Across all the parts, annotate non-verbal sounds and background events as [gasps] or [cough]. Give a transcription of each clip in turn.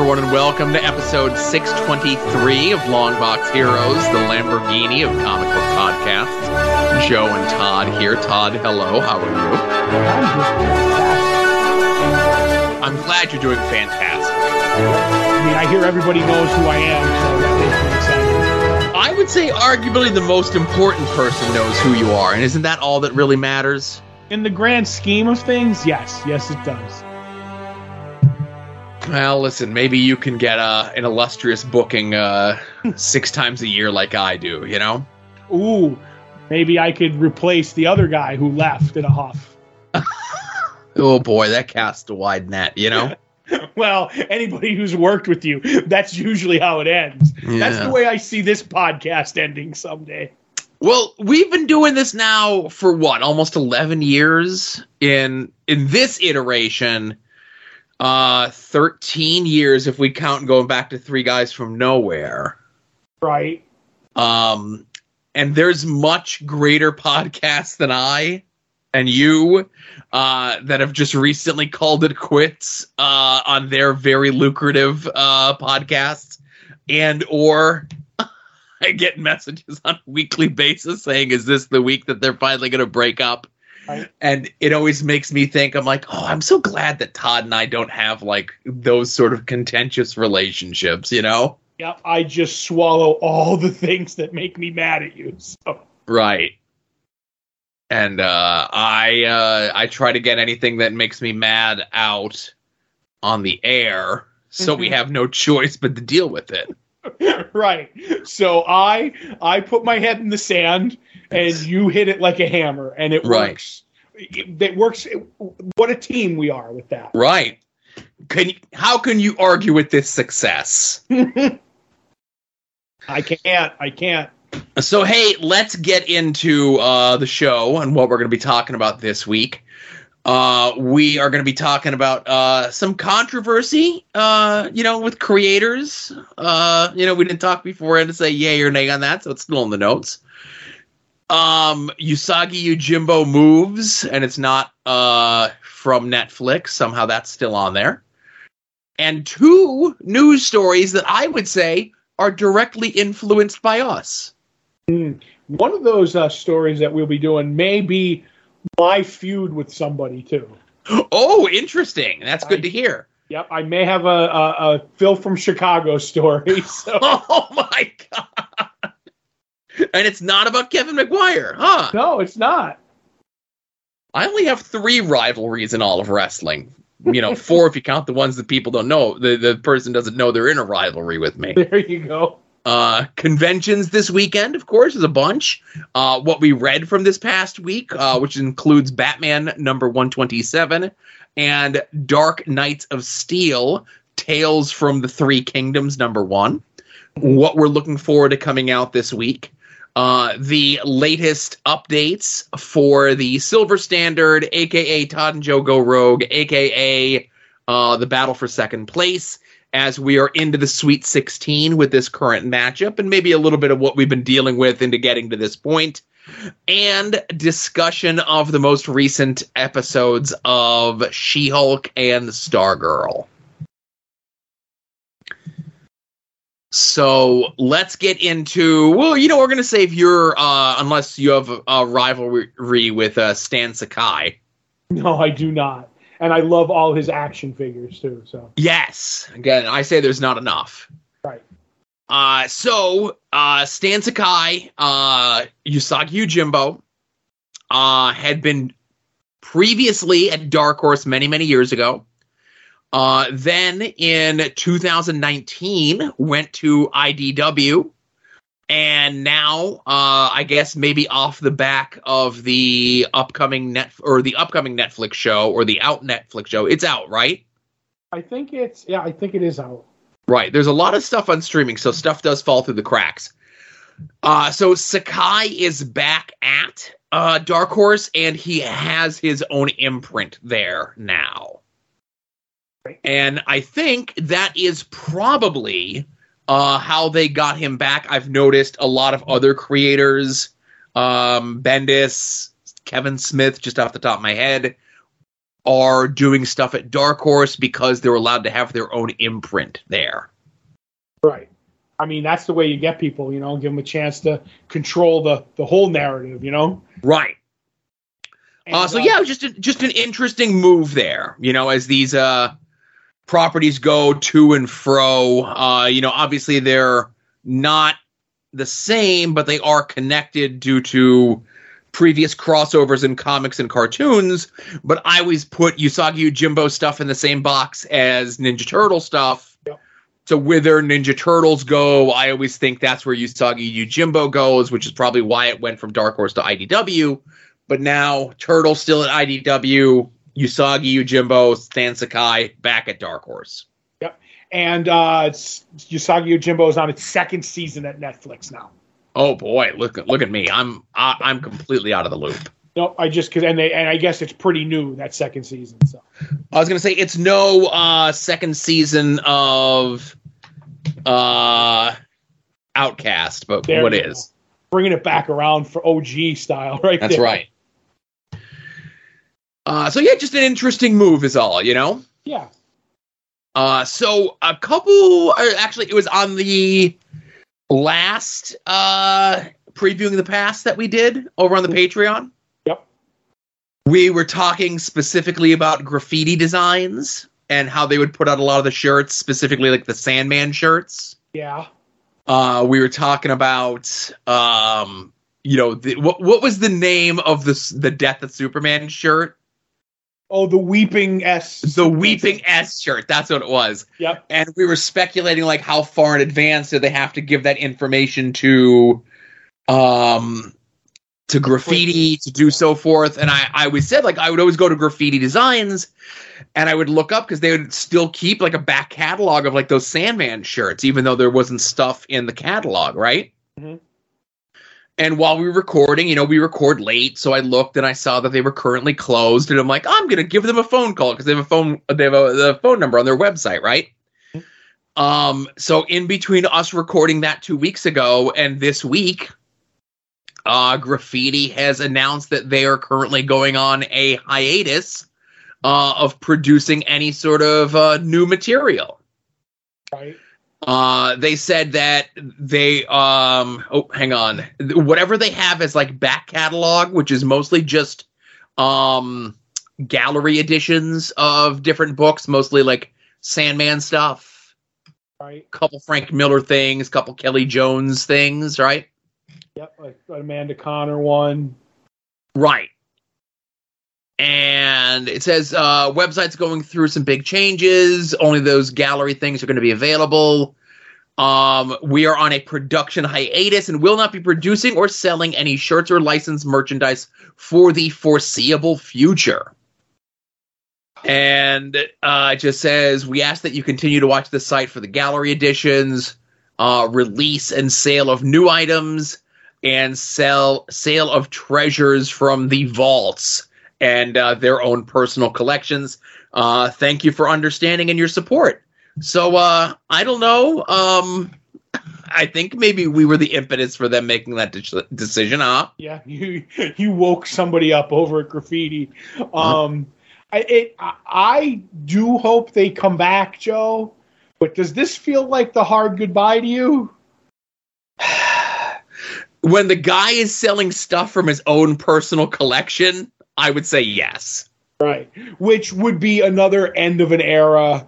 everyone, and welcome to episode 623 of Longbox Heroes, the Lamborghini of comic book podcasts. Joe and Todd here. Todd, hello. How are you? I'm glad you're doing fantastic. I mean, I hear everybody knows who I am, so that makes me excited. I would say, arguably, the most important person knows who you are, and isn't that all that really matters? In the grand scheme of things, yes, yes, it does. Well, listen, maybe you can get uh, an illustrious booking uh, [laughs] six times a year like I do, you know? Ooh, maybe I could replace the other guy who left in a huff. [laughs] Oh boy, that casts a wide net, you know? [laughs] well, anybody who's worked with you, that's usually how it ends. That's the way I see this podcast ending someday. Well, we've been doing this now for what, almost 11 years? In in this iteration, uh 13 years if we count going back to Three Guys from Nowhere. Right? Um and there's much greater podcasts than I and you uh that have just recently called it quits uh on their very lucrative uh podcasts and or [laughs] I get messages on a weekly basis saying is this the week that they're finally going to break up Right. and it always makes me think I'm like oh I'm so glad that Todd and I don't have like those sort of contentious relationships you know Yep, I just swallow all the things that make me mad at you. So, Right. And uh, I uh, I try to get anything that makes me mad out on the air, so we Mhm. have no choice but to deal with it. [laughs] right. So I I put my head in the sand and you hit it like a hammer and it Right. works. It, it works. What a team we are with that. Right. Can you, how can you argue with this success? [laughs] I can't. I can't. So hey, let's get into uh, the show and what we're going to be talking about this week. Uh, we are going to be talking about uh, some controversy, uh, you know, with creators. Uh, you know, we didn't talk beforehand to say yay or nay on that, so it's still in the notes. Um, Usagi Yojimbo moves, and it's not uh, from Netflix. Somehow that's still on there. And two news stories that I would say are directly influenced by us. One of those uh, stories that we'll be doing may be my feud with somebody too. Oh, interesting. That's good I- to hear. Yep, I may have a, a, a Phil from Chicago story. [laughs] So [laughs] Oh my god. And it's not about Kevin McGuire, huh? no, it's not. I only have three rivalries in all of wrestling. You know, four if you count the ones that people don't know. The the person doesn't know they're in a rivalry with me. There you go. Uh, conventions this weekend, of course, is a bunch. Uh, what we read from this past week, uh, which includes Batman number 127 and Dark Knights of Steel, Tales from the Three Kingdoms number one. What we're looking forward to coming out this week. Uh, the latest updates for the Silver Standard, aka Todd and Joe Go Rogue, aka uh, the Battle for Second Place, as we are into the Sweet 16 with this current matchup, and maybe a little bit of what we've been dealing with into getting to this point, and discussion of the most recent episodes of She Hulk and Stargirl. So let's get into. Well, you know, we're going to save your, uh, unless you have a, a rivalry with uh, Stan Sakai. No, I do not. And I love all his action figures too. So Yes. Again, I say there's not enough. Right. Uh, so, uh, Stan Sakai, uh, Usagi Yojimbo, uh, had been previously at Dark Horse many, many years ago. Uh, then in 2019 went to IDW. And now, uh, I guess maybe off the back of the upcoming net or the upcoming Netflix show or the out Netflix show, it's out, right? I think it's yeah, I think it is out. Right. There's a lot of stuff on streaming, so stuff does fall through the cracks. Uh, so Sakai is back at uh, Dark Horse, and he has his own imprint there now. And I think that is probably uh, how they got him back. I've noticed a lot of other creators, um, Bendis, Kevin Smith, just off the top of my head, are doing stuff at Dark Horse because they're allowed to have their own imprint there. Right. I mean, that's the way you get people, you know, give them a chance to control the the whole narrative, you know. Right. And, Uh, so yeah, it was just a, just an interesting move there, you know, as these uh, properties go to and fro. Uh, you know, obviously they're not the same, but they are connected due to previous crossovers in comics and cartoons. But I always put Usagi Yojimbo stuff in the same box as Ninja Turtle stuff. Yep. So whither Ninja Turtles go, I always think that's where Usagi Yojimbo goes, which is probably why it went from Dark Horse to IDW. But now Turtle still at IDW, Usagi Yojimbo, Stan Sakai back at Dark Horse. Yep. And uh, it's, Usagi Yojimbo is on its second season at Netflix now. Oh boy, look look at me. I'm I, I'm completely out of the loop. No, I just because and they and I guess it's pretty new that second season. So I was gonna say it's no uh second season of uh Outcast, but There what you bringing it back around for OG style, [laughs] right? That's there. right. Uh so yeah, just an interesting move is all, you know? Yeah. Uh, so a couple, uh, actually, it was on the last uh, previewing the past that we did over on the Patreon. Yep. We were talking specifically about graffiti designs and how they would put out a lot of the shirts, specifically like the Sandman shirts. Yeah. Uh, we were talking about, um, you know, the, what what was the name of the the Death of Superman shirt? Oh, the weeping S. The Weeping S shirt. That's what it was. Yep. and we were speculating like how far in advance do they have to give that information to um to graffiti to do so forth and i i always said like i would always go to graffiti designs and i would look up because they would still keep like a back catalog of like those sandman shirts even though there wasn't stuff in the catalog right Mhm. And while we were recording you know we record late so i looked and i saw that they were currently closed and i'm like i'm gonna give them a phone call because they have a phone they have a the phone number on their website right um, so in between us recording that two weeks ago and this week, uh, Graffiti has announced that they are currently going on a hiatus uh, of producing any sort of uh, new material. Right. Uh, they said that they um oh hang on whatever they have as like back catalog, which is mostly just um gallery editions of different books, mostly like Sandman stuff Right. couple Frank Miller things, couple Kelly Jones things, right? Yep. Like Amanda Connor one. Right. And it says uh, website's going through some big changes. Only those gallery things are going to be available. Um, we are on a production hiatus and will not be producing or selling any shirts or licensed merchandise for the foreseeable future. And uh, it just says we ask that you continue to watch the site for the gallery editions, uh, release and sale of new items, and sell sale of treasures from the vaults and uh, their own personal collections. Uh, thank you for understanding and your support. So uh, I don't know. Um, I think maybe we were the impetus for them making that de- decision, huh? Yeah. [laughs] You you woke somebody up over at graffiti. Um, I it I do hope they come back, Joe. But does this feel like the hard goodbye to you? [sighs] when the guy is selling stuff from his own personal collection, I would say yes. Right. Which would be another end of an era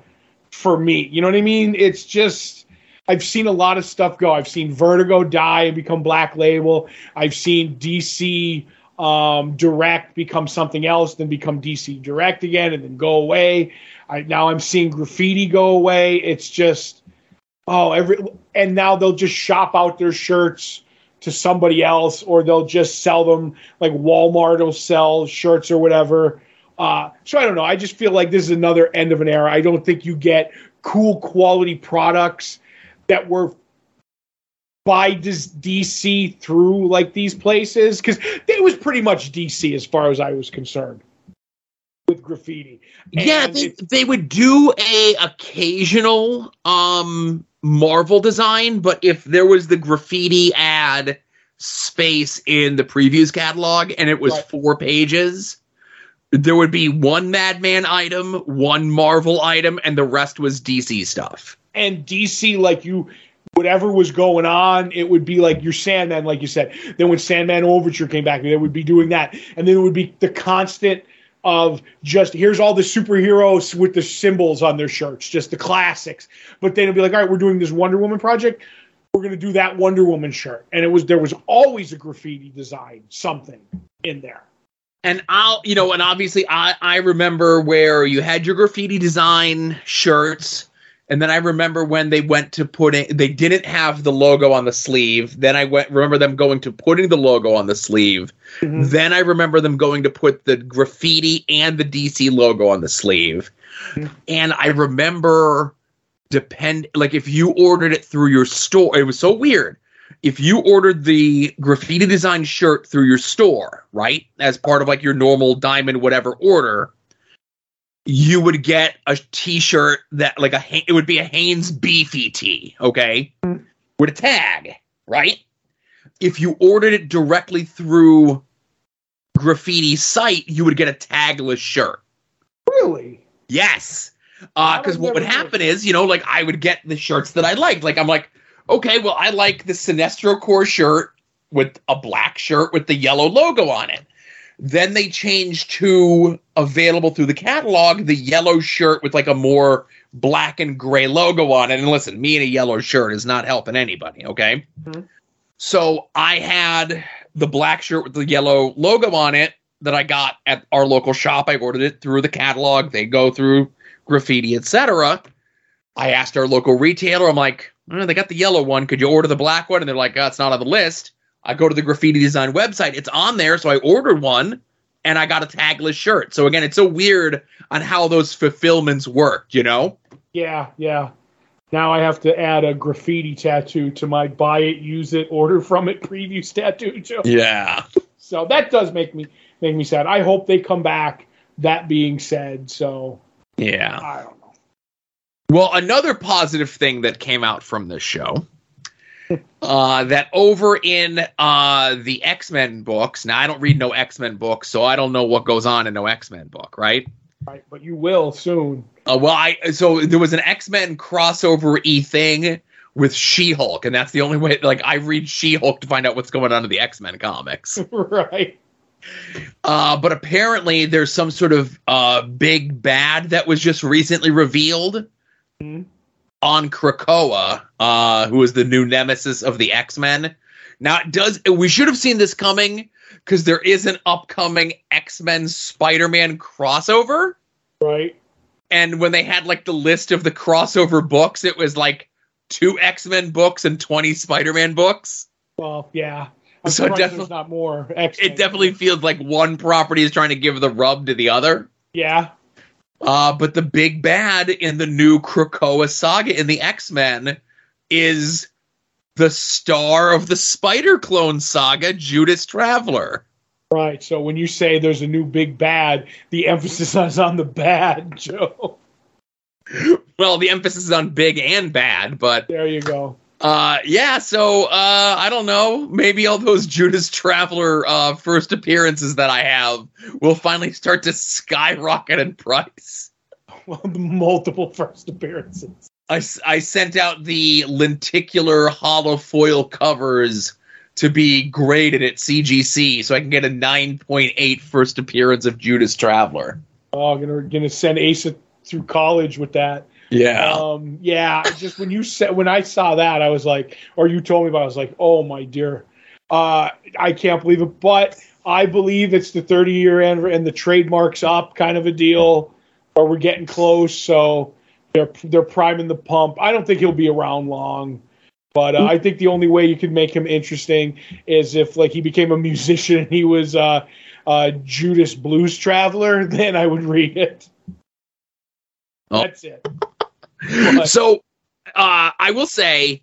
for me. You know what I mean? It's just I've seen a lot of stuff go. I've seen Vertigo die and become Black Label. I've seen DC um, Direct become something else, then become DC Direct again, and then go away. I, now I'm seeing Graffiti go away. It's just oh every and now they'll just shop out their shirts to somebody else, or they'll just sell them like Walmart will sell shirts or whatever. Uh, so I don't know. I just feel like this is another end of an era. I don't think you get cool quality products that were by DC through like these places because it was pretty much DC as far as I was concerned with graffiti. yeah, they, they would do a occasional um Marvel design, but if there was the graffiti ad space in the previews catalog and it was Right. four pages, there would be one Madman item, one Marvel item, and the rest was DC stuff. and DC, like you, whatever was going on, it would be like your Sandman, like you said. Then when Sandman Overture came back, they would be doing that, and then it would be the constant of just here's all the superheroes with the symbols on their shirts, just the classics. But then it'd be like, all right, we're doing this Wonder Woman project. We're gonna do that Wonder Woman shirt, and it was there was always a graffiti design, something in there. And I'll, you know, and obviously I, I remember where you had your graffiti design shirts. And then I remember when they went to putting, they didn't have the logo on the sleeve. Then I went, remember them going to putting the logo on the sleeve. Mhm. Then I remember them going to put the graffiti and the DC logo on the sleeve. Mhm. And I remember depend like if you ordered it through your store, it was so weird. If you ordered the graffiti design shirt through your store, right, as part of like your normal diamond whatever order, you would get a t-shirt that like a it would be a Hanes beefy tee, okay, Mhm. with a tag, right? If you ordered it directly through graffiti site, you would get a tagless shirt. Really? Yes. I Because what would happen is, you know, like I would get the shirts that I liked. Like I'm like, okay, well, I like the Sinestro Corps shirt with a black shirt with the yellow logo on it. Then they changed to available through the catalog the yellow shirt with like a more black and gray logo on it. And listen, me in a yellow shirt is not helping anybody, okay? Mhm. So I had the black shirt with the yellow logo on it that I got at our local shop. I ordered it through the catalog. They go through graffiti, etc. I asked our local retailer, I'm like, "Oh, they got the yellow one. Could you order the black one? And they're like, oh, it's not on the list. I go to the graffiti design website. It's on there. So I ordered one and I got a tagless shirt. So again, it's so weird on how those fulfillments work, you know? Yeah, yeah. Now I have to add a graffiti tattoo to my buy it, use it, order from it preview tattoo too. Yeah. So that does make me make me sad. I hope they come back. That being said, so Yeah. I don't know. Well, another positive thing that came out from this show, uh, that over in uh, the X Men books. Now, I don't read no X Men books, so I don't know what goes on in no X Men book, right? Right, but you will soon. Uh, well, I so there was an X Men crossover e thing with She Hulk, and that's the only way. Like, I read She Hulk to find out what's going on in the X Men comics. [laughs] right. Uh, but apparently, there's some sort of uh, big bad that was just recently revealed Mhm. On Krakoa, uh, who is the new nemesis of the X Men. Now, it does we should have seen this coming because there is an upcoming X Men Spider Man crossover. Right. And when they had like the list of the crossover books, it was like two X Men books and 20 Spider Man books. Well, yeah. I'm So definitely- not more. X-Men. It definitely feels like one property is trying to give the rub to the other. Yeah. Uh, but the big bad in the new Krakoa saga in the X Men is the star of the Spider Clone saga, Judas Traveler. Right. So when you say there's a new big bad, the emphasis is on the bad, [laughs] Joe. Well, the emphasis is on big and bad, but There you go. Uh, yeah. So uh, I don't know. Maybe all those [laughs] Judas Traveler uh, first appearances that I have will finally start to skyrocket in price. [laughs] Well, multiple first appearances. I, I sent out the lenticular hollow foil covers to be graded at CGC so I can get a 9.8 first appearance of Judas Traveler. Oh, gonna gonna send Asa through college with that. Yeah. Um, yeah, just when you said when I saw that, I was like, or you told me about, it, I was like, oh my dear, uh, I can't believe it. But I believe it's the 30 year end and the trademarks up kind of a deal, or we're getting close. So they're they're priming the pump. I don't think he'll be around long. But uh, I think the only way you could make him interesting is if like he became a musician and he was uh, uh, Judas Blues Traveler. [laughs] Then I would read it. Oh. That's it. [laughs] so uh, I will say,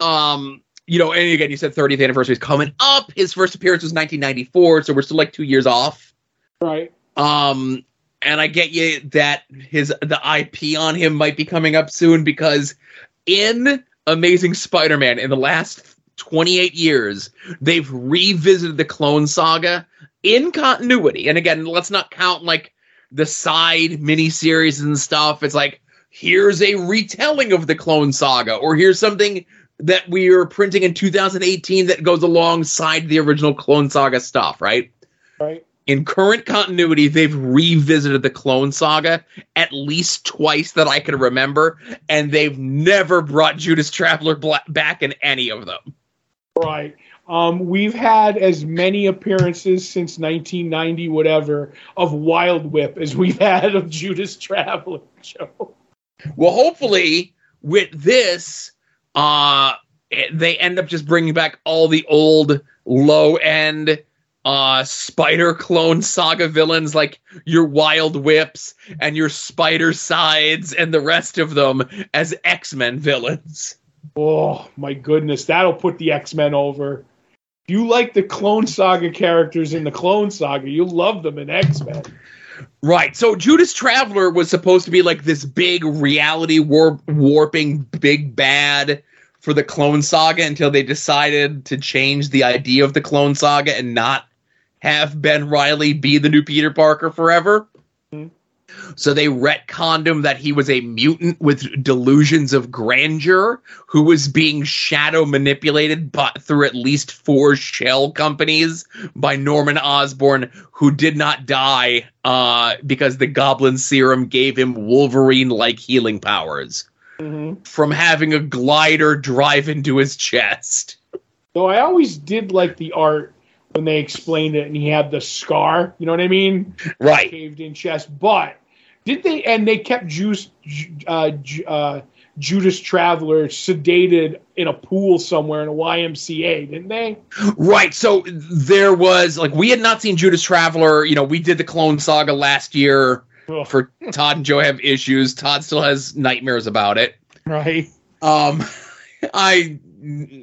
um, you know, and again, you said 30th anniversary is coming up. His first appearance was 1994, so we're still like two years off. Right. Um, and I get you that his the IP on him might be coming up soon because in Amazing Spider-Man in the last 28 years, they've revisited the Clone Saga in continuity. And again, let's not count like the side miniseries and stuff. It's like here's a retelling of the Clone Saga, or here's something that we are printing in 2018 that goes alongside the original Clone Saga stuff, right? Right. In current continuity, they've revisited the Clone Saga at least twice that I can remember, and they've never brought Judas Traveler back in any of them. Right. Um, we've had as many appearances since 1990, whatever, of Wild Whip as we've had of Judas Traveler, Joe. Well, hopefully, with this, uh, they end up just bringing back all the old low end uh spider clone saga villains like your wild whips and your Spidercides and the rest of them as x-men villains. Oh my goodness. That'll put the x-men over. If you like the clone saga characters in the clone saga you'll love them in x-men right so judas traveler was supposed to be like this big reality warp warping big bad for the clone saga until they decided to change the idea of the clone saga and not have Ben Riley be the new Peter Parker forever. So they retconned him that he was a mutant with delusions of grandeur who was being shadow manipulated but through at least four shell companies by Norman Osborn, who did not die uh, because the Goblin Serum gave him Wolverine like healing powers mm-hmm. from having a glider drive into his chest. Though I always did like the art when they explained it and he had the scar. You know what I mean? Right. Caved in chest. But did they? And they kept Juice, uh, uh, Judas Traveler sedated in a pool somewhere in a YMCA, didn't they? Right. So there was like we had not seen Judas Traveler. You know, we did the Clone Saga last year. Ugh. For Todd and Joe have issues. Todd still has nightmares about it. Right. Um, [laughs] I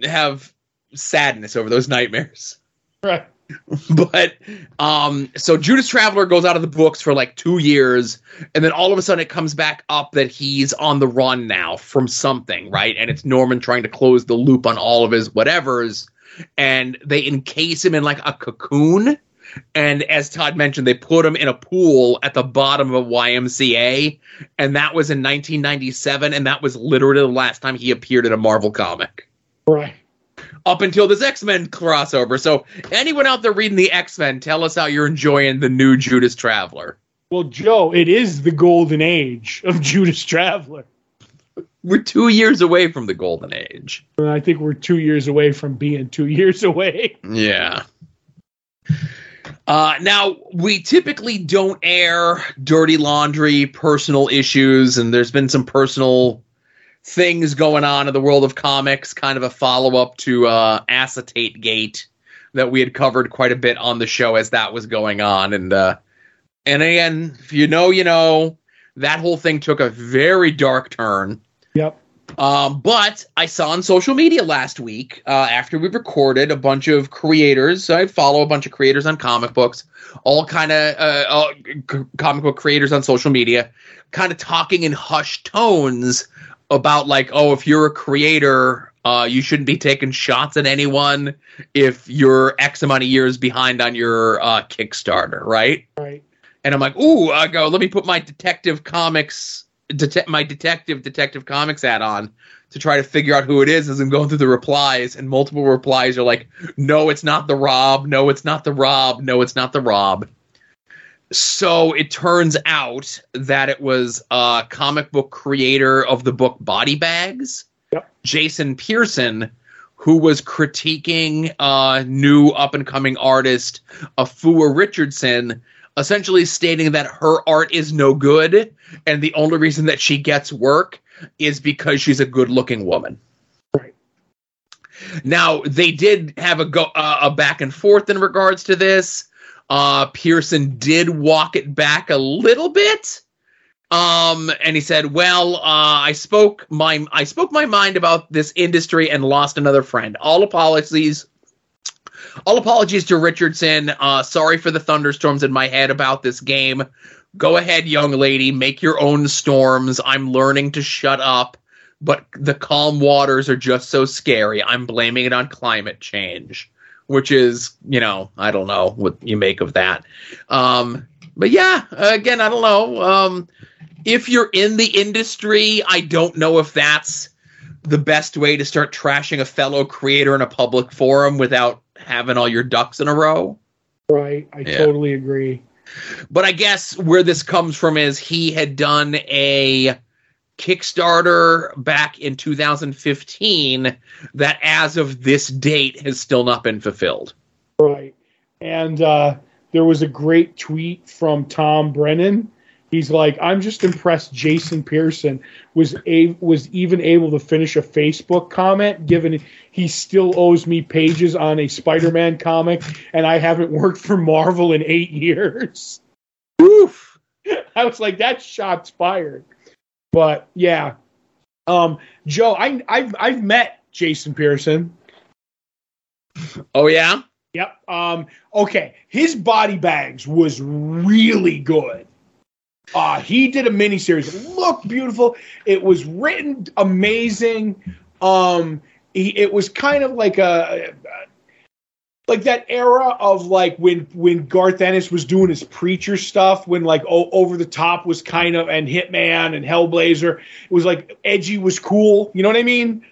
have sadness over those nightmares. Right. [laughs] but um so Judas Traveler goes out of the books for like 2 years and then all of a sudden it comes back up that he's on the run now from something, right? And it's Norman trying to close the loop on all of his whatevers and they encase him in like a cocoon and as Todd mentioned, they put him in a pool at the bottom of a YMCA, and that was in 1997, and that was literally the last time he appeared in a Marvel comic. Right up until this X Men crossover. So, anyone out there reading the X Men, tell us how you're enjoying the new Judas Traveler. Well, Joe, it is the golden age of [laughs] Judas Traveler. We're two years away from the golden age. I think we're two years away from being two years [laughs] away. Yeah. Uh, now, we typically don't air dirty laundry, personal issues, and there's been some personal things going on in the world of comics, kind of a follow up to uh, Acetate Gate that we had covered quite a bit on the show as that was going on. And uh, and again, if you know, you know, that whole thing took a very dark turn. Yep. Um, but I saw on social media last week, uh, after we recorded, a bunch of creators. So I follow a bunch of creators on comic books, all kind of uh, uh, comic book creators on social media, kind of talking in hushed tones about like, oh, if you're a creator, uh, you shouldn't be taking shots at anyone if you're X amount of years behind on your uh, Kickstarter, right? Right. And I'm like, ooh, I go, let me put my Detective Comics, det- my Detective Detective Comics hat on to try to figure out who it is as I'm going through the replies, and multiple replies are like, no, it's not the Rob, no, it's not the Rob, no, it's not the Rob. So it turns out that it was a comic book creator of the book Body Bags, yep. Jason Pearson, who was critiquing a new up and coming artist, Afua Richardson, essentially stating that her art is no good, and the only reason that she gets work is because she's a good looking woman. Right. Now they did have a go uh, a back and forth in regards to this. Uh, Pearson did walk it back a little bit. Um, and he said, "Well, uh, I spoke my I spoke my mind about this industry and lost another friend. All apologies, all apologies to Richardson. Uh, sorry for the thunderstorms in my head about this game. Go ahead, young lady, make your own storms. I'm learning to shut up, but the calm waters are just so scary. I'm blaming it on climate change." Which is you know I don't know what you make of that. Um, but yeah, again I don't know. Um, if you're in the industry, I don't know if that's the best way to start trashing a fellow creator in a public forum without having all your ducks in a row. Right. I Yeah. totally agree. But I guess where this comes from is he had done a Kickstarter back in 2015 that, as of this date, has still not been fulfilled. Right. And uh, there was a great tweet from Tom Brennan. He's like, I'm just impressed Jason Pearson was a was even able to finish a Facebook comment, given he still owes me pages on a Spider-Man comic, and I haven't worked for Marvel in eight years. Oof. [laughs] I was like, that shot's fired. But yeah, um, Joe, I, I've I've met Jason Pearson. Oh yeah. Yep. Um, okay. His body bags was really good. Uh, he did a miniseries. It looked beautiful. It was written amazing. Um, he, it was kind of like a like that era of like when when Garth Ennis was doing his preacher stuff, when like o- over the top was kind of and Hitman and Hellblazer. It was like edgy was cool. You know what I mean?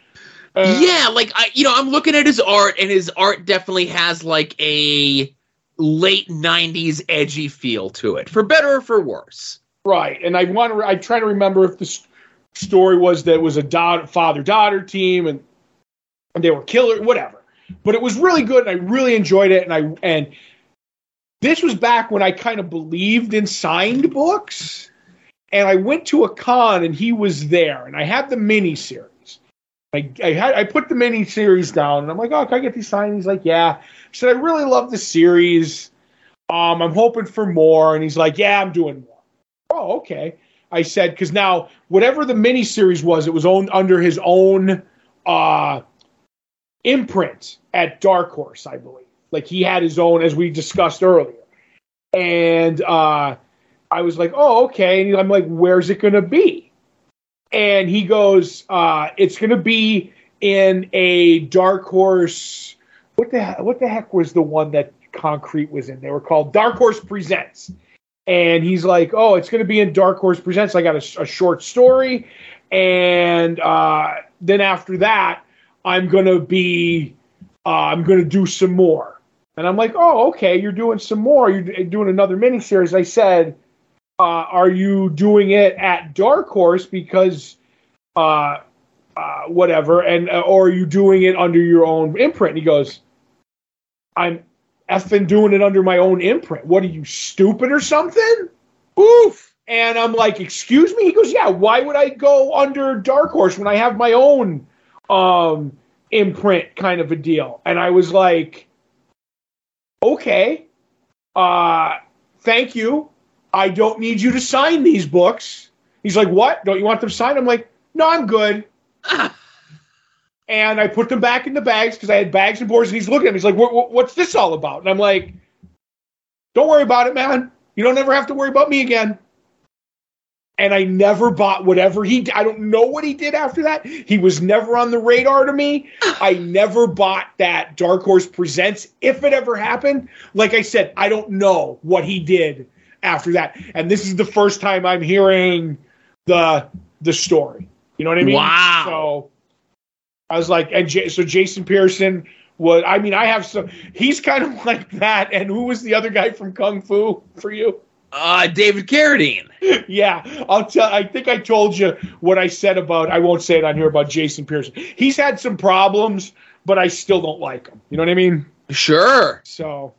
Uh, yeah, like I, you know, I'm looking at his art, and his art definitely has like a late '90s edgy feel to it, for better or for worse. Right, and I want to. I try to remember if the story was that it was a daughter, father-daughter team, and and they were killer, whatever. But it was really good, and I really enjoyed it. And I and this was back when I kind of believed in signed books, and I went to a con, and he was there, and I had the mini series. I, I had I put the mini series down, and I'm like, oh, can I get these signed? He's like, yeah. I said, I really love the series. Um, I'm hoping for more, and he's like, yeah, I'm doing more. Oh, okay. I said because now whatever the miniseries was, it was owned under his own uh, imprint at Dark Horse, I believe. Like he had his own, as we discussed earlier. And uh, I was like, oh, okay. And I'm like, where's it going to be? And he goes, uh, it's going to be in a Dark Horse. What the he- what the heck was the one that Concrete was in? They were called Dark Horse Presents and he's like, "Oh, it's going to be in Dark Horse Presents." I got a, a short story, and uh, then after that, I'm to be, uh, I'm to do some more. And I'm like, "Oh, okay, you're doing some more. You're doing another miniseries." I said, uh, "Are you doing it at Dark Horse because, uh, uh, whatever, and uh, or are you doing it under your own imprint?" And he goes, "I'm." effing doing it under my own imprint. What are you stupid or something? Oof. And I'm like, excuse me? He goes, yeah, why would I go under Dark Horse when I have my own um imprint kind of a deal? And I was like, okay. Uh thank you. I don't need you to sign these books. He's like, what? Don't you want them signed? I'm like, no, I'm good [laughs] and I put them back in the bags because I had bags and boards. And he's looking at me. He's like, what, what, "What's this all about?" And I'm like, "Don't worry about it, man. You don't ever have to worry about me again." And I never bought whatever he. I don't know what he did after that. He was never on the radar to me. [sighs] I never bought that Dark Horse Presents if it ever happened. Like I said, I don't know what he did after that. And this is the first time I'm hearing the the story. You know what I mean? Wow. So I was like, and J- so Jason Pearson was. I mean, I have some. He's kind of [laughs] like that. And who was the other guy from Kung Fu for you? Uh, David Carradine. [laughs] yeah, I'll tell. I think I told you what I said about. I won't say it on here about Jason Pearson. He's had some problems, but I still don't like him. You know what I mean? Sure. So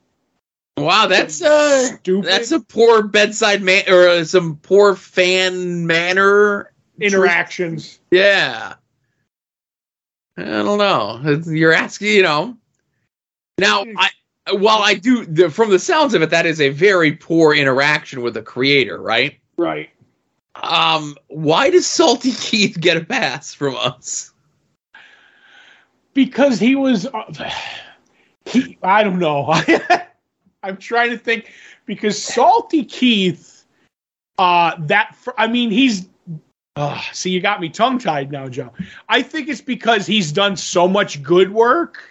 Wow, that's uh, Stupid. that's a poor bedside man or uh, some poor fan manner interactions. Yeah. I don't know. You're asking, you know. Now, I while I do the, from the sounds of it, that is a very poor interaction with the creator, right? Right. Um, why does Salty [laughs] Keith get a pass from us? because he was uh, [sighs] he I don't know. [laughs] I'm trying to think because Salty Keith uh that I mean he's uh, see you got me tongue tied now, Joe. I think it's because he's done so much good work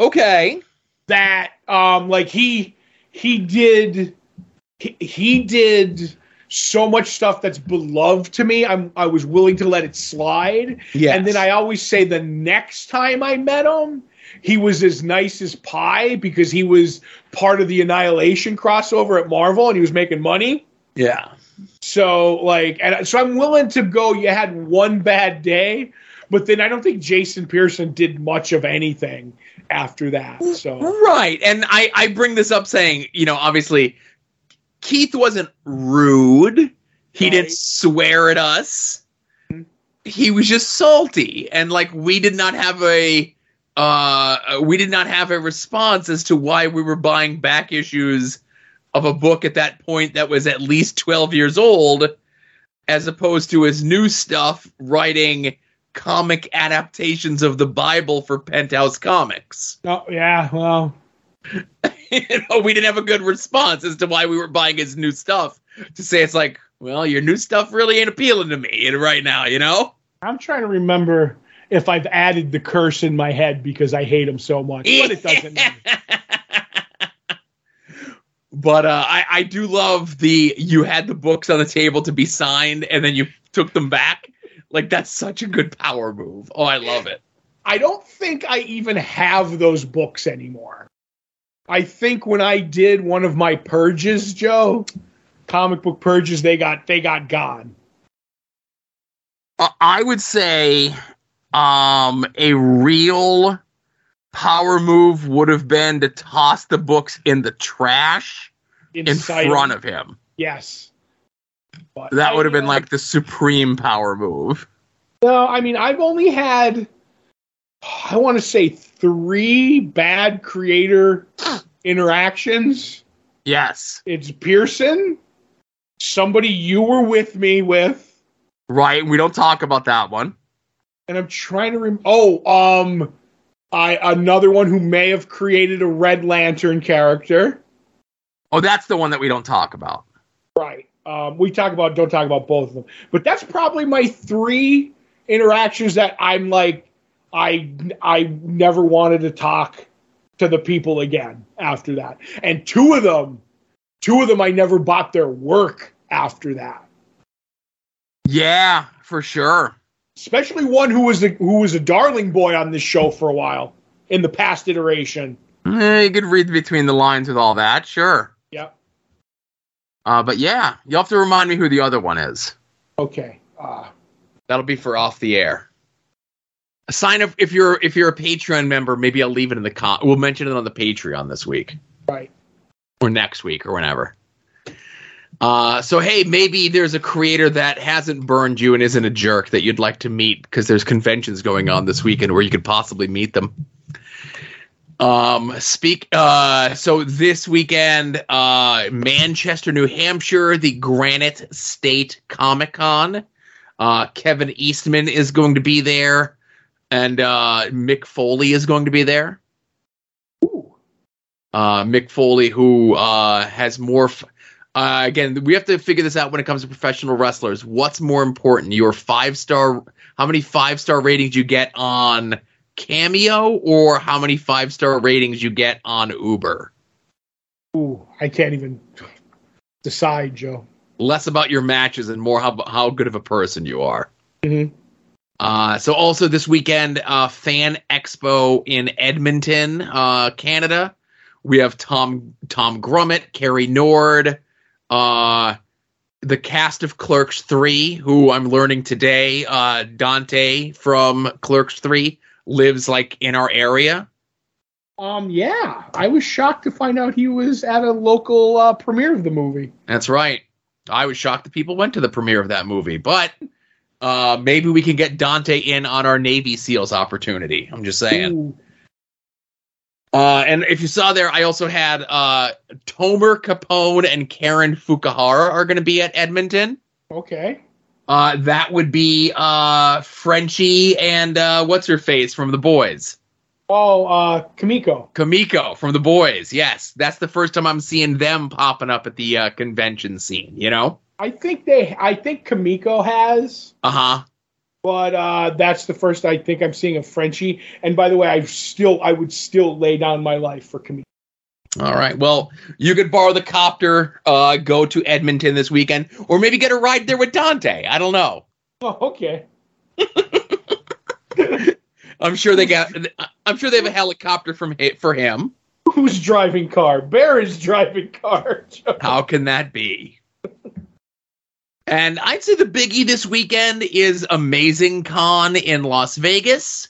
Okay. That um like he he did he, he did so much stuff that's beloved to me. I'm I was willing to let it slide. Yeah. And then I always say the next time I met him, he was as nice as pie because he was part of the Annihilation crossover at Marvel and he was making money. Yeah. So like, and so I'm willing to go. You had one bad day, but then I don't think Jason Pearson did much of anything after that. So Right. And I, I bring this up saying, you know, obviously Keith wasn't rude. He Right. didn't swear at us. He was just salty. And like we did not have a uh we did not have a response as to why we were buying back issues of a book at that point that was at least 12 years old as opposed to his new stuff writing comic adaptations of the Bible for Penthouse Comics. oh yeah, well [laughs] you know, we didn't have a good response as to why we were buying his new stuff. To say it's like, well, your new stuff really ain't appealing to me right now, you know? I'm trying to remember if I've added the curse in my head because I hate him so much, but it doesn't. [laughs] but uh, I, I do love the you had the books on the table to be signed and then you took them back. Like that's such a good power move. Oh, I love it. I don't think I even have those books anymore. I think when I did one of my purges, Joe, comic book purges, they got they got gone. Uh, I would say um, a real power move would have been to toss the books in the trash in front of him. yes. But That would have been like the supreme power move. No, I mean I've only had I want to say three bad creator interactions. Yes. It's Pearson, somebody you were with me with, Right. We don't talk about that one. and I'm trying to rem- oh um I another one who may have created a Red Lantern character. Oh, that's the one that we don't talk about. Right. Um, we talk about don't talk about both of them, but that's probably my three interactions that I'm like I I never wanted to talk to the people again after that, and two of them, two of them I never bought their work after that. Yeah, for sure. Especially one who was a, who was a darling boy on this show for a while in the past iteration. Eh, you could read between the lines with all that, sure. Yep. Uh, but yeah, you'll have to remind me who the other one is. Okay. Uh, That'll be for off the air. A Sign up if you're if you're a Patreon member. Maybe I'll leave it in the con. We'll mention it on the Patreon this week right. or next week or whenever. Uh, so hey, maybe there's a creator that hasn't burned you and isn't a jerk that you'd like to meet because there's conventions going on this weekend where you could possibly meet them. Um, speak. Uh, so this weekend, uh, Manchester, New Hampshire, the Granite State Comic Con. Uh, Kevin Eastman is going to be there, and uh, Mick Foley is going to be there. Ooh. Uh, Mick Foley, who uh, has more. F- uh, again, we have to figure this out when it comes to professional wrestlers. What's more important, your five star? How many five star ratings you get on Cameo, or how many five star ratings you get on Uber? Ooh. I can't even decide, Joe. Less about your matches and more how how good of a person you are. Mhm. Uh, so also this weekend, uh, Fan Expo in Edmonton, uh, Canada. We have Tom Tom Grummett, Cary Nord, uh, the cast of Clerks Three, who I'm learning today. Uh, Dante from Clerks Three lives like in our area. Um, yeah, I was shocked to find out he was at a local uh, premiere of the movie. That's right. I was shocked that people went to the premiere of that movie, but uh, maybe we can get Dante in on our Navy SEALs opportunity. I'm just saying. Ooh, Uh, and if you saw there, I also had uh, Tomer Capone and Karen Fukuhara are going to be at Edmonton. okay. Uh, that would be uh, Frenchie and uh, what's her face from the boys, Oh, uh, Kamiko. Kamiko from the boys. Yes, that's the first time I'm seeing them popping up at the uh, convention scene. You know. I think they. I think Kamiko has. Uh huh. but uh, that's the first I think I'm seeing of Frenchie. And by the way, I still I would still lay down my life for Camille. All right. Well, you could borrow the copter, uh, go to Edmonton this weekend, or maybe get a ride there with Dante. I don't know. [laughs] Oh, okay. [laughs] I'm sure they got. I'm sure they have a helicopter from for him. [laughs] Who's driving car? Bear is driving car. How can that be? And I'd say the biggie this weekend is Amazing Con in Las Vegas.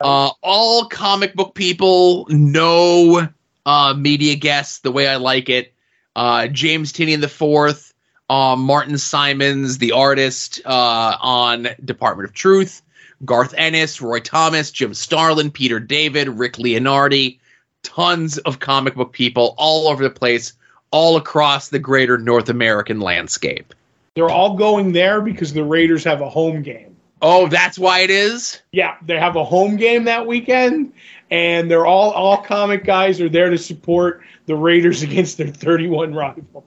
Uh, all comic book people know uh, media guests the way I like it. Uh, James Tynion the Fourth, uh, Martin Simmonds, the artist uh, on Department of Truth, Garth Ennis, Roy Thomas, Jim Starlin, Peter David, Rick Leonardi, tons of comic book people all over the place, all across the greater North American landscape. They're all going there because the Raiders have a home game. Oh, that's why it is. Yeah, they have a home game that weekend, and they're all all comic guys are there to support the Raiders [laughs] against their 31 rival.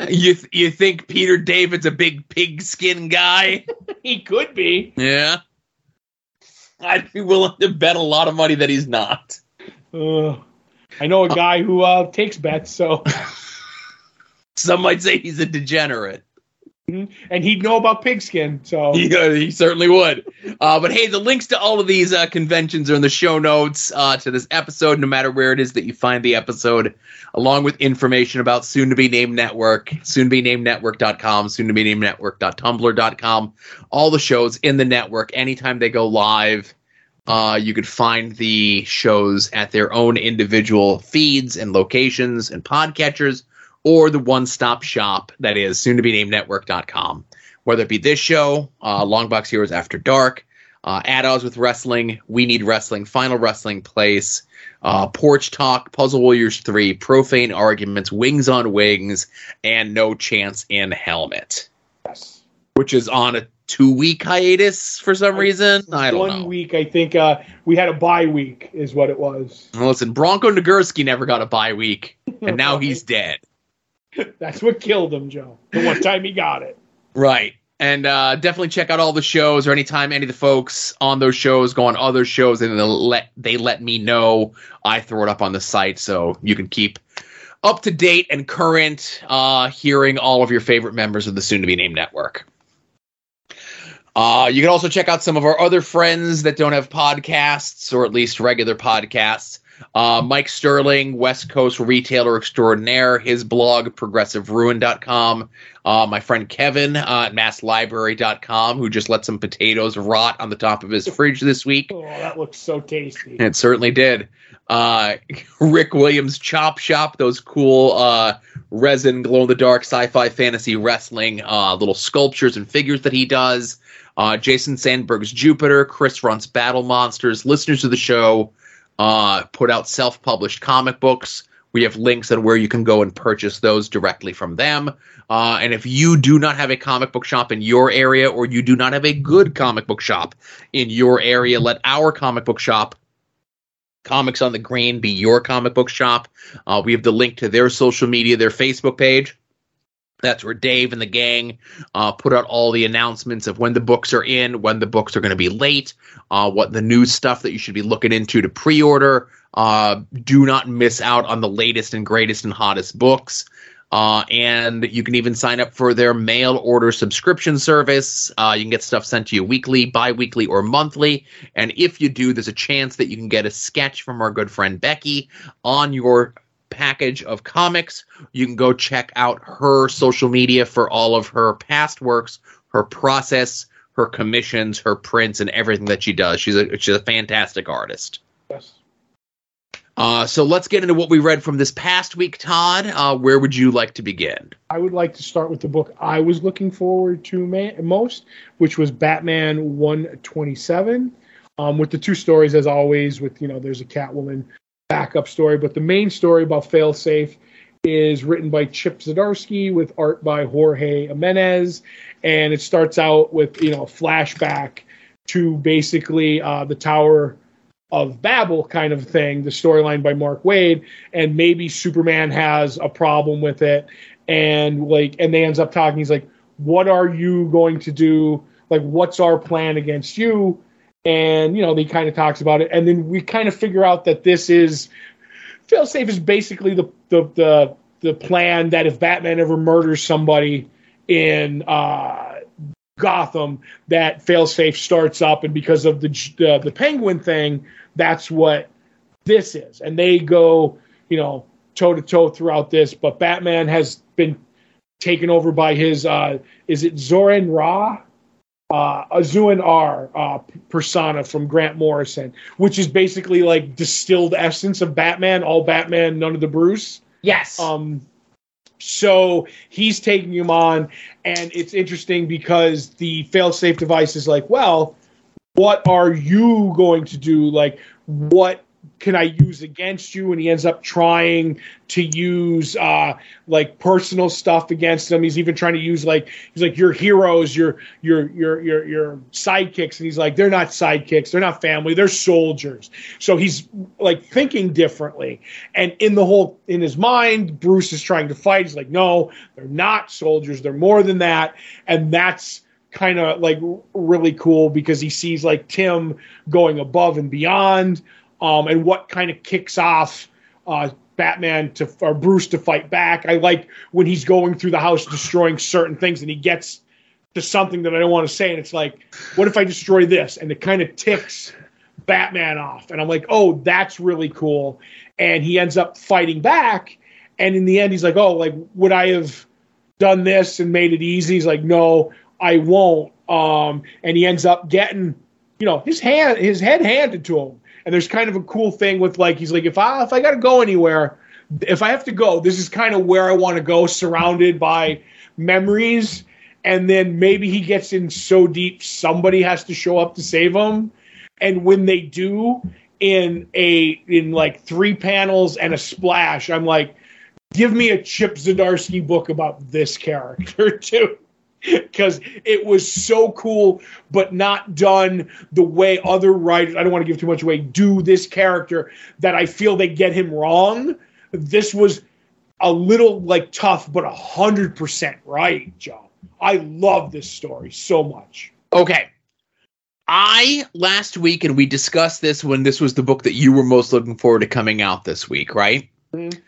You th- you think Peter David's a big pigskin guy? [laughs] He could be. yeah. I'd be willing to bet a lot of money that he's not. Uh, I know a guy who uh, takes bets, so [laughs] Some might say he's a degenerate. And he'd know about pigskin. So [laughs] Yeah, he certainly would. Uh, but hey, the links to all of these uh, conventions are in the show notes uh, to this episode, no matter where it is that you find the episode, along with information about soon to be named network, soon to be named network.com, soon to be named network.tumblr.com, all the shows in the network anytime they go live. Uh, you could find the shows at their own individual feeds and locations and podcatchers, or the one stop shop that is soon to be named network.com whether it be this show, uh, Longbox Heroes After Dark, uh, At Odds with Wrestling, We Need Wrestling, Final Wrestling Place, uh, Porch Talk, Puzzle Warriors 3, Profane Arguments, Wings on Wings, and No Chance in Helmet, yes. which is on a two week hiatus for some reason. I don't know. One know. week, I think uh, we had a bye week, is what it was. Listen, Bronco Nagurski never got a bye week, [laughs] and now he's dead. [laughs] That's what killed him, Joe. The one time he got it. Right. And uh, definitely check out all the shows or anytime any of the folks on those shows go on other shows and they let they let me know. I throw it up on the site so you can keep up to date and current uh, hearing all of your favorite members of the soon to be named network. Uh, you can also check out some of our other friends that don't have podcasts or at least regular podcasts. Uh, Mike Sterling, West Coast retailer extraordinaire, his blog, progressiveruin.com. Uh, my friend Kevin uh, at masslibrary.com, who just let some potatoes rot on the top of his fridge this week. [laughs] Oh, that looks so tasty. It certainly did. Uh, [laughs] Rick Williams Chop Shop, those cool uh, resin glow in the dark sci fi fantasy wrestling uh, little sculptures and figures that he does. Uh, Jason Sandberg's Jupiter, Chris Runt's Battle Monsters. Listeners to the show uh, put out self published comic books. We have links on where you can go and purchase those directly from them. Uh, and if you do not have a comic book shop in your area or you do not have a good comic book shop in your area, let our comic book shop Comics on the Green be your comic book shop. Uh, we have the link to their social media, their Facebook page. That's where Dave and the gang uh, put out all the announcements of when the books are in, when the books are going to be late, uh, what the new stuff that you should be looking into to pre order. Uh, do not miss out on the latest and greatest and hottest books. Uh, and you can even sign up for their mail order subscription service. Uh, you can get stuff sent to you weekly, bi weekly, or monthly. And if you do, there's a chance that you can get a sketch from our good friend Becky on your package of comics. You can go check out her social media for all of her past works, her process, her commissions, her prints, and everything that she does. She's a she's a fantastic artist. Yes. Uh, so let's get into what we read from this past week, Todd. Uh, where would you like to begin? I would like to start with the book I was looking forward to ma- most, which was Batman 127, um, with the two stories, as always, with, you know, there's a Catwoman backup story, but the main story about Failsafe is written by Chip Zdarsky with art by Jorge Jimenez, and it starts out with, you know, a flashback to basically uh, the Tower of Babel kind of thing, the storyline by Mark Waid, and maybe Superman has a problem with it, and like, and they ends up talking. He's like, "What are you going to do like what's our plan against you and you know he kind of talks about it and then we kind of figure out that this is failsafe is basically the the the, the plan that if batman ever murders somebody in uh, gotham that failsafe starts up and because of the the, the penguin thing that's what this is. And they go you know toe to toe throughout this but batman has been taken over by his uh is it Zur-En-Arrh uh, Azuan R uh, persona from Grant Morrison, which is basically like distilled essence of Batman, all Batman, none of the Bruce. Yes. Um, so he's taking him on, and it's interesting because the fail-safe device is like, well, what are you going to do? Like, what can I use against you? And he ends up trying to use uh, like personal stuff against them. He's even trying to use like he's like your heroes, your your your your your sidekicks, and he's like they're not sidekicks, they're not family, they're soldiers. So he's like thinking differently. And in the whole in his mind, Bruce is trying to fight. He's like, no, they're not soldiers, they're more than that, and that's kind of like really cool because he sees like Tim going above and beyond um, and what kind of kicks off uh, Batman to or Bruce to fight back. I like when he's going through the house destroying certain things and he gets to something that I don't want to say, and it's like, what if I destroy this? And it kind of ticks Batman off, and I'm like, oh, that's really cool. And he ends up fighting back, and in the end, he's like, oh, like would I have done this and made it easy? He's like, no, I won't. Um, and he ends up getting, you know, his hand, his head handed to him and there's kind of a cool thing with like he's like if I if I got to go anywhere, if I have to go, this is kind of where I want to go, surrounded by memories. And then maybe he gets in so deep, somebody has to show up to save him. And when they do, in a in like three panels and a splash, I'm like, give me a Chip Zdarsky book about this character [laughs] too because it was so cool, but not done the way other writers, I don't want to give too much away, do this character that I feel they get him wrong. This was a little like tough, but a hundred percent right, Joe. I love this story so much. Okay. I last week, and we discussed this when this was the book that you were most looking forward to coming out this week, right? Mm-hmm.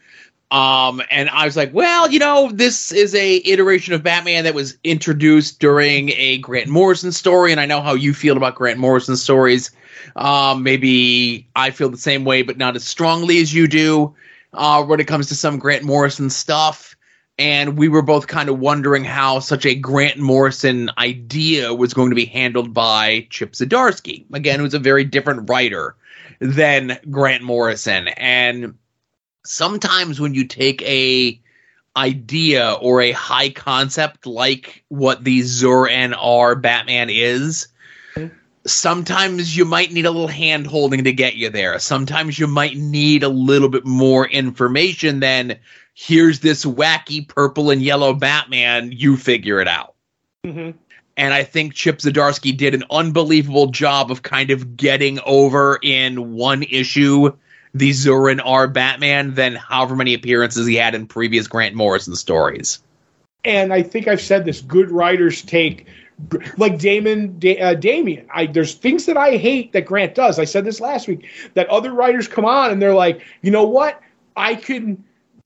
Um, and I was like, well, you know, this is a iteration of Batman that was introduced during a Grant Morrison story, and I know how you feel about Grant Morrison stories. Um, maybe I feel the same way, but not as strongly as you do uh, when it comes to some Grant Morrison stuff. And we were both kind of wondering how such a Grant Morrison idea was going to be handled by Chip Zdarsky, again, who's a very different writer than Grant Morrison. And sometimes when you take a idea or a high concept like what the Zur-En-Arrh Batman is, sometimes you might need a little hand holding to get you there. Sometimes you might need a little bit more information than here's this wacky purple and yellow Batman, you figure it out. Mm-hmm. And I think Chip Zdarsky did an unbelievable job of kind of getting over in one issue the Zur-En-Arrh Batman than however many appearances he had in previous Grant Morrison stories. And I think I've said this: good writers take like Damon da- uh, Damian. I there's things that I hate that Grant does. I said this last week that other writers come on and they're like, you know what? I can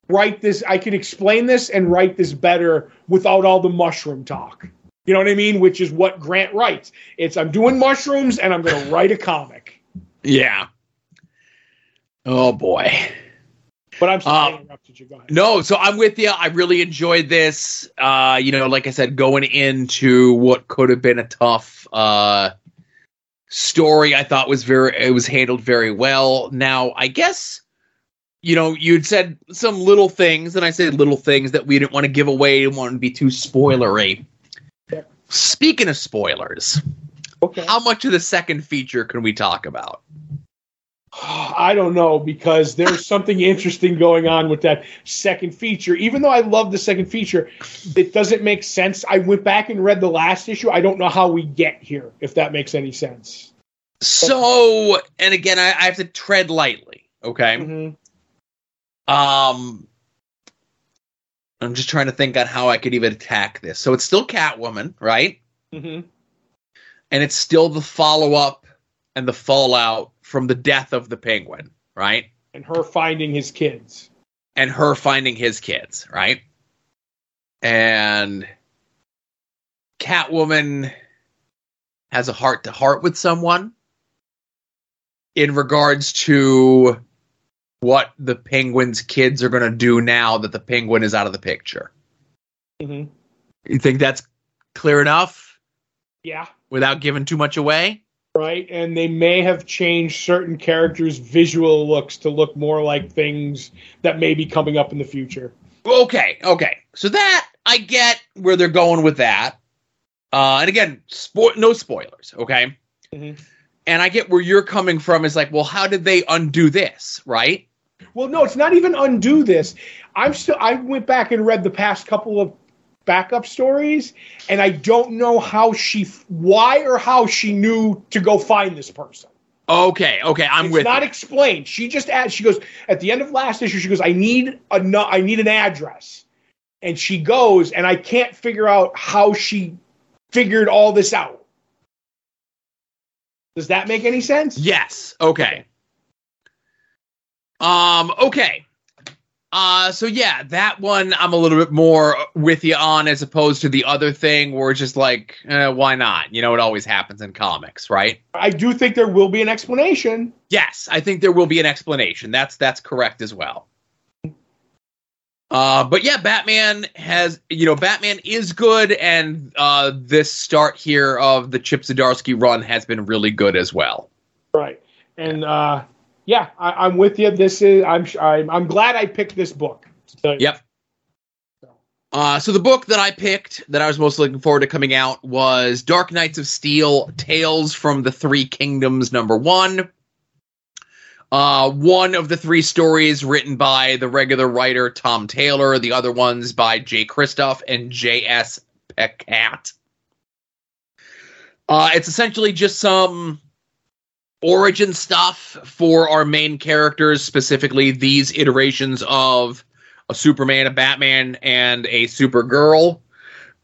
write this. I can explain this and write this better without all the mushroom talk. You know what I mean? Which is what Grant writes. It's I'm doing mushrooms and I'm going to write a comic. Yeah. Oh boy. But I'm sorry um, interrupted you. Go ahead. No, so I'm with you. I really enjoyed this. Uh, you know, like I said, going into what could have been a tough uh, story, I thought was very it was handled very well. Now, I guess you know, you'd said some little things, and I said little things that we didn't want to give away, didn't want to be too spoilery. Yeah. Speaking of spoilers, okay. how much of the second feature can we talk about? [sighs] I don't know because there's something interesting going on with that second feature. Even though I love the second feature, it doesn't make sense. I went back and read the last issue. I don't know how we get here, if that makes any sense. So, and again, I, I have to tread lightly. Okay. Mm-hmm. Um, I'm just trying to think on how I could even attack this. So it's still Catwoman, right? Mm-hmm. and it's still the follow up and the fallout from the death of the penguin, right? And her finding his kids. And her finding his kids, right? And Catwoman has a heart to heart with someone in regards to what the penguin's kids are going to do now that the penguin is out of the picture. Mm-hmm. You think that's clear enough Yeah. without giving too much away? Right. And they may have changed certain characters' visual looks to look more like things that may be coming up in the future. Okay, okay. So that I get where they're going with that. Uh, and again, spo- no spoilers, okay? Mhm. And I get where you're coming from. Is like, well, how did they undo this, right? Well, no, it's not even undo this. I'm still. I went back and read the past couple of backup stories, and I don't know how she, why or how she knew to go find this person. Okay, okay, I'm it's with not you. explained. She just adds. She goes at the end of last issue. She goes, "I need a, I need an address," and she goes, and I can't figure out how she figured all this out. Does that make any sense? Yes. Okay. Um. Okay. Uh. So yeah, that one I'm a little bit more with you on as opposed to the other thing where it's just like, eh, why not? You know, it always happens in comics, right? I do think there will be an explanation. Yes, I think there will be an explanation. That's that's correct as well. Uh, but yeah, Batman has you know Batman is good, and uh, this start here of the Chip Zdarsky run has been really good as well. Right. And uh, yeah, I, I'm with you. This is I'm I'm I'm glad I picked this book. Yep. Uh, so the book that I picked that I was most looking forward to coming out was Dark Knights of Steel: Tales from the Three Kingdoms, number one. Uh, one of the three stories written by the regular writer Tom Taylor, the other ones by Jay Kristoff and J.S. Pecat. Uh, it's essentially just some origin stuff for our main characters, specifically these iterations of a Superman, a Batman, and a Supergirl.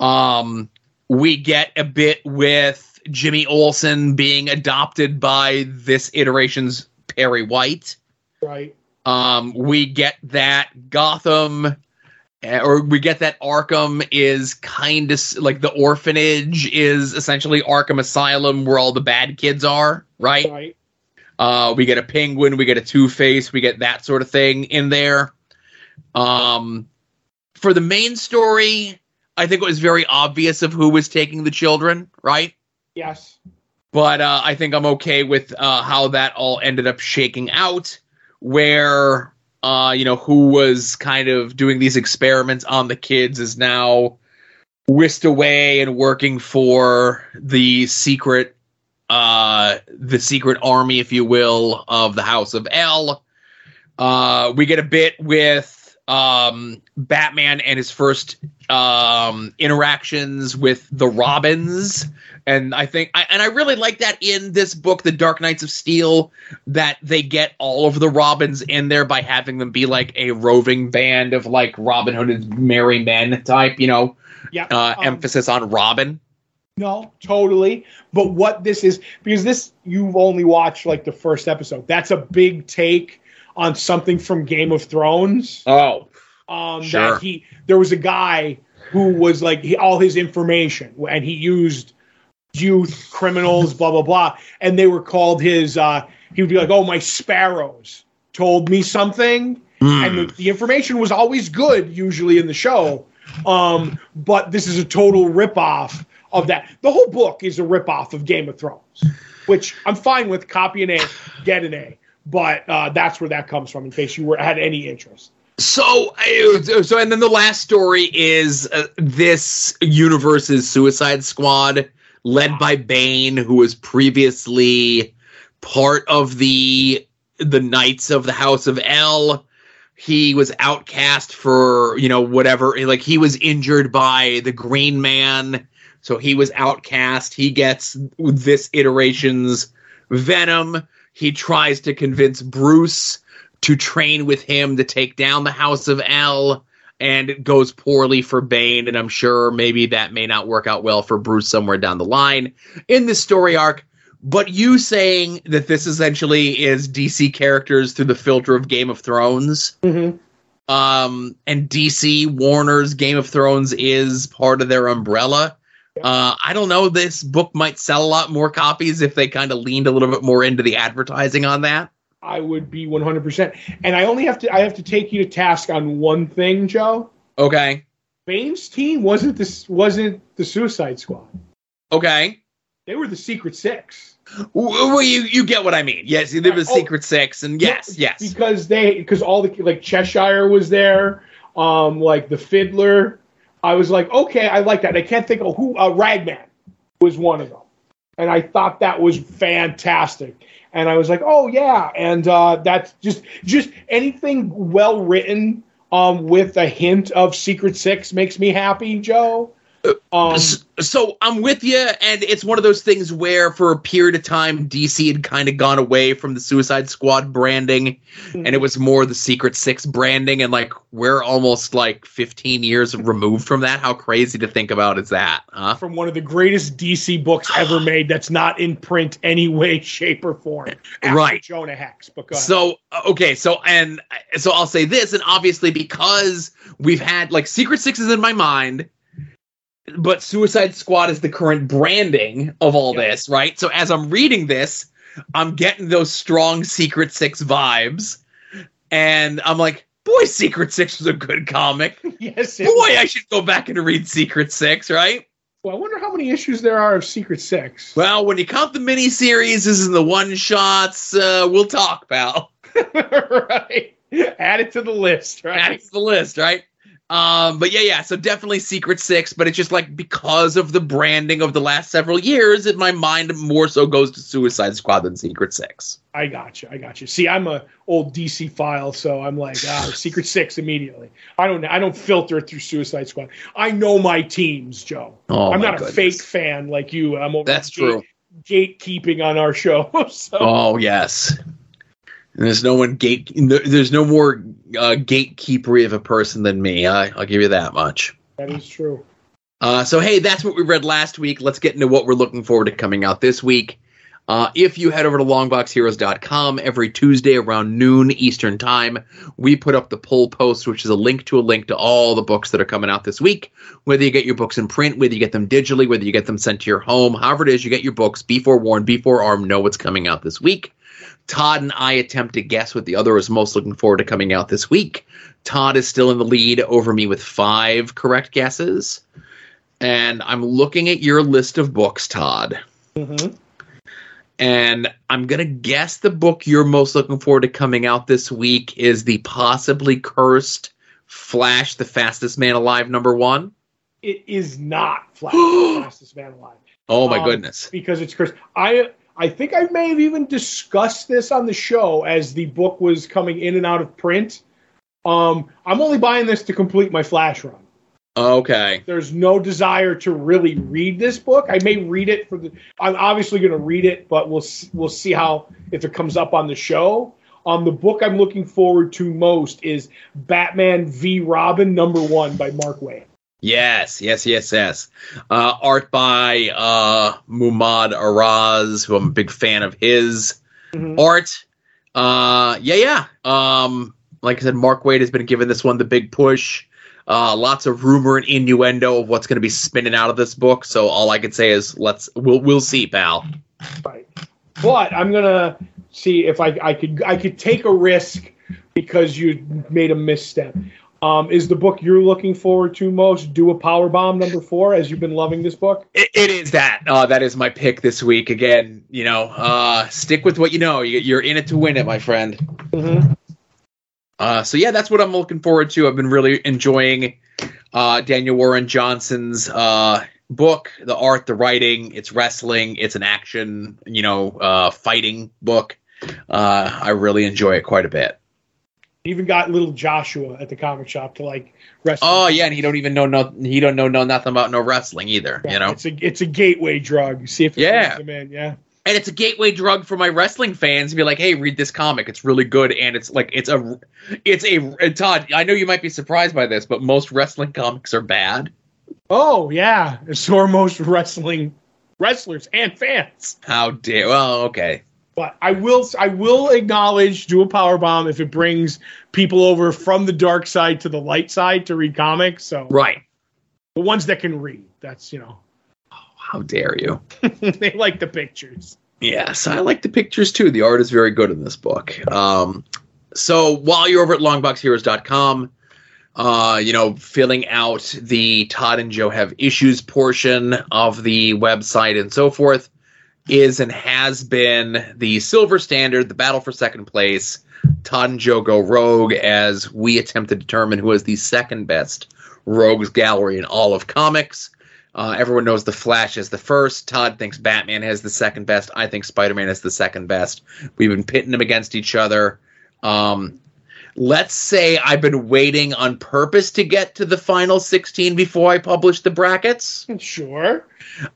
Um, we get a bit with Jimmy Olsen being adopted by this iteration's Perry White. Right. Um, we get that Gotham, or we get that Arkham is kind of like the orphanage is essentially Arkham Asylum where all the bad kids are, right? Right. Uh, we get a penguin, we get a Two Face, we get that sort of thing in there. Um, for the main story, I think it was very obvious of who was taking the children, right? Yes. But uh, I think I'm okay with uh, how that all ended up shaking out, where uh, you know who was kind of doing these experiments on the kids is now whisked away and working for the secret uh the secret army if you will of the house of l. Uh we get a bit with um batman and his first um interactions with the robins and i think I, and i really like that in this book the dark knights of steel that they get all of the robins in there by having them be like a roving band of like robin hood's merry men type you know Yeah. uh Um, emphasis on robin No, totally. But what this is, because this, you've only watched like the first episode. That's a big take on something from Game of Thrones. oh Um, Sure. That he, there was a guy who was like, he, all his information, and he used youth, criminals, blah, blah, blah. And they were called his, uh, he would be like, oh, my sparrows told me something. and the, the information was always good usually in the show. Um, but this is a total ripoff of that. The whole book is a ripoff of game of thrones which i'm fine with copy an a get an a but uh, that's where that comes from in case you were had any interest. So, so, and then the last story is uh, this universe's Suicide Squad, led by Bane, who was previously part of the the Knights of the House of L. He was outcast for you know whatever, like he was injured by the Green Man, so he was outcast. He gets this iteration's Venom. He tries to convince Bruce to train with him to take down the House of L. and it goes poorly for Bane, and I'm sure maybe that may not work out well for Bruce somewhere down the line in this story arc. But you saying that this essentially is DC characters through the filter of Game of Thrones, Mm-hmm. um, and DC Warner's Game of Thrones is part of their umbrella. Uh, I don't know. This book might sell a lot more copies if they kind of leaned a little bit more into the advertising on that. I would be 100%. And I only have to I have to take you to task on one thing, Joe. Okay. Bane's team wasn't this wasn't the Suicide Squad. Okay. They were the Secret Six. Well, you you get what I mean. Yes, they were the Oh. Secret Six, and yes, yes. Because they because all the like Cheshire was there, um, like the Fiddler. I was like, okay, I like that. I can't think of who uh, Ragman was one of them, and I thought that was fantastic. And I was like, oh yeah, and uh, that's just just anything well written um, with a hint of Secret Six makes me happy, Joe. Um, so I'm with you, and it's one of those things where, for a period of time, DC had kind of gone away from the Suicide Squad branding, and it was more the Secret Six branding, and like we're almost like 15 years removed from that. How crazy to think about is that, huh? from one of the greatest DC books ever [gasps] made that's not in print any way, shape, or form. Right. Jonah Hex. But. So uh, okay, so and so I'll say this, and obviously because we've had like Secret Six is in my mind, but Suicide Squad is the current branding of all this, right? So as I'm reading this, I'm getting those strong Secret Six vibes, and I'm like, boy, Secret Six was a good comic. [laughs] yes, it Boy, was. I should go back and read Secret Six, right? Well, I wonder how many issues there are of Secret Six. Well, when you count the miniseries and the one shots, uh, we'll talk, pal. [laughs] right. Add it to the list, right? Add it to the list, right? Um, but yeah, yeah. So definitely Secret Six, but it's just like because of the branding of the last several years, in my mind more so goes to Suicide Squad than Secret Six. I got you. I got you. See, I'm a old DC file, so I'm like, ah, [laughs] Secret Six immediately. I don't. I don't filter through Suicide Squad. I know my teams, Joe. Oh, I'm not a goodness. fake fan like you. I'm over That's gate- true. Gatekeeping on our show. [laughs] so Oh yes. And there's no one gate. There's no more uh, gatekeepery of a person than me. I, I'll give you that much. that is true. Uh, so hey, that's what we read last week. Let's get into what we're looking forward to coming out this week. Uh, if you head over to longboxheroes.com every Tuesday around noon Eastern Time, we put up the poll post, which is a link to a link to all the books that are coming out this week. Whether you get your books in print, whether you get them digitally, whether you get them sent to your home, however it is, you get your books. Be forewarned, be forearmed, know what's coming out this week. Todd and I attempt to guess what the other is most looking forward to coming out this week. Todd is still in the lead over me with five correct guesses. And I'm looking at your list of books, Todd. Mm-hmm. And I'm going to guess the book you're most looking forward to coming out this week is the possibly cursed Flash, the fastest man alive, number one. It is not [gasps] Flash, the fastest man alive. Oh, my Um, goodness. because it's cursed. I I think I may have even discussed this on the show as the book was coming in and out of print. Um, I'm only buying this to complete my Flash run. Okay. There's no desire to really read this book. I may read it for the. I'm obviously going to read it, but we'll we'll see how if it comes up on the show. Um, the book I'm looking forward to most is Batman v Robin number one by Mark Waid. Yes, yes, yes, yes. Uh, art by uh, Mahmud Asrar, who I'm a big fan of his Mhm. art. Uh, yeah, yeah. Um, like I said, Mark Waid has been giving this one the big push. Uh, lots of rumor and innuendo of what's going to be spinning out of this book. So all I can say is let's we'll we'll see, pal. Right. But I'm gonna see if I I could I could take a risk because you made a misstep. Um, is the book you're looking forward to most Do a Power Bomb number four? As you've been loving this book. It, it is that. Uh, that is my pick this week. Again, you know, uh, stick with what you know. You, you're in it to win it, my friend. Mm-hmm. Uh, so yeah, that's what I'm looking forward to. I've been really enjoying uh, Daniel Warren Johnson's uh, book, the art, the writing. It's wrestling. It's an action, you know, uh, fighting book. Uh, I really enjoy it quite a bit. Even got little Joshua at the comic shop to like wrestle. Oh yeah, and he don't even know no he don't know no nothing about no wrestling either. You know. it's a it's a gateway drug. You See if it Yeah. in. Yeah. and it's a gateway drug for my wrestling fans to be like, hey, read this comic. It's really good, and it's like it's a, it's a Todd. I know you might be surprised by this, but most wrestling comics are bad. Oh yeah, so are most wrestling wrestlers and fans. How dare? Well, okay. But I will I will acknowledge do a power bomb if it brings people over from the dark side to the light side to read comics. So right, the ones that can read. That's you know. Oh, how dare you? [laughs] they like the pictures. Yes, I like the pictures too. The art is very good in this book. Um, so while you're over at longboxheroes.com, uh, you know, filling out the Todd and Joe have issues portion of the website and so forth is and has been the silver standard, the battle for second place. Joe go rogue as we attempt to determine who is the second best rogues gallery in all of comics. Uh, everyone knows the Flash is the first. Todd thinks Batman has the second best. I think Spider Man is the second best. We've been pitting them against each other. Um, let's say I've been waiting on purpose to get to the final 16 before I publish the brackets. Sure.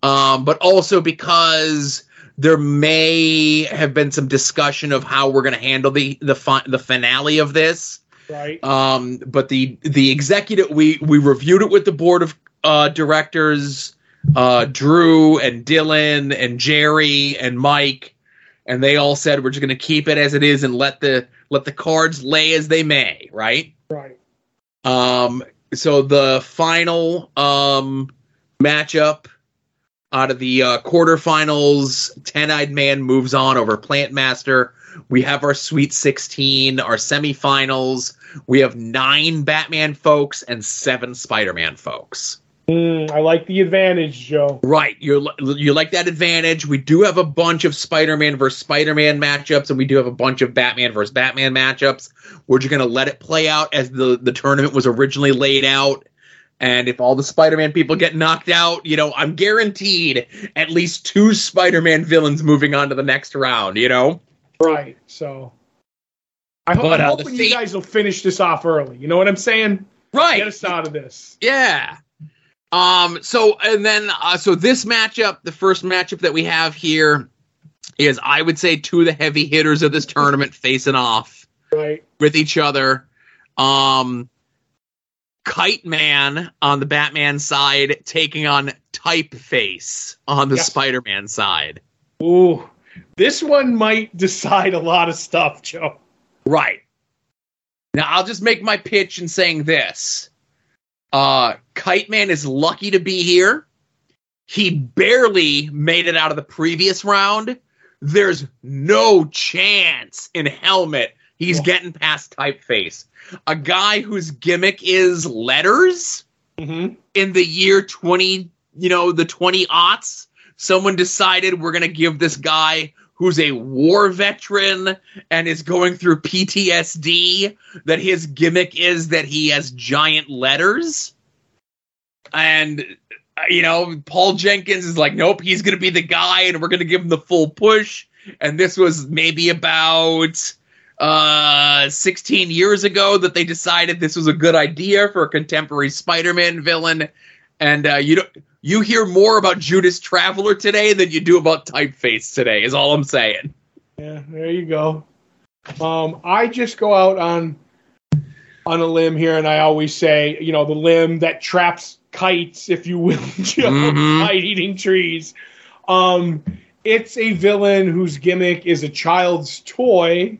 Um, but also because there may have been some discussion of how we're going to handle the the fi- the finale of this. Right. Um, but the the executive we we reviewed it with the board of uh, directors, uh, Drew and Dylan and Jerry and Mike, and they all said we're just going to keep it as it is and let the let the cards lay as they may. Right. Right. Um. So the final um matchup out of the uh, quarterfinals, Ten Eyed Man moves on over Plant Master. We have our Sweet 16, our semifinals. We have nine Batman folks and seven Spider Man folks. Mm, I like the advantage, Joe. Right, you you like that advantage. We do have a bunch of Spider-Man versus Spider-Man matchups, and we do have a bunch of Batman versus Batman matchups. We're just gonna let it play out as the the tournament was originally laid out. And if all the Spider-Man people get knocked out, you know, I'm guaranteed at least two Spider-Man villains moving on to the next round. You know, right? So, I hope, But, I'm uh, hoping you guys will finish this off early. You know what I'm saying? right? Get us out of this. Yeah. Um. So and then uh, so this matchup, the first matchup that we have here is I would say two of the heavy hitters of this tournament facing off Right. with each other. Um. Kite Man on the Batman side taking on Typeface on the Yes. Spider-Man side. Ooh, this one might decide a lot of stuff, Joe. Right. Now I'll just make my pitch in saying this. Uh Kite Man is lucky to be here. He barely made it out of the previous round. There's no chance in Helmet he's getting past Typeface. A guy whose gimmick is letters Mm-hmm. in the year 20, you know, the 20 aughts, someone decided we're going to give this guy who's a war veteran and is going through PTSD that his gimmick is that he has giant letters. And, uh, you know, Paul Jenkins is like, nope, he's going to be the guy and we're going to give him the full push. And this was maybe about uh 16 years ago that they decided this was a good idea for a contemporary Spider-Man villain and uh you don't you hear more about Judas Traveler today than you do about Typeface today is all I'm saying. Yeah, there you go. Um, I just go out on on a limb here, and I always say, you know, the limb that traps kites, if you will, [laughs] Mhm. kite eating trees. Um, it's a villain whose gimmick is a child's toy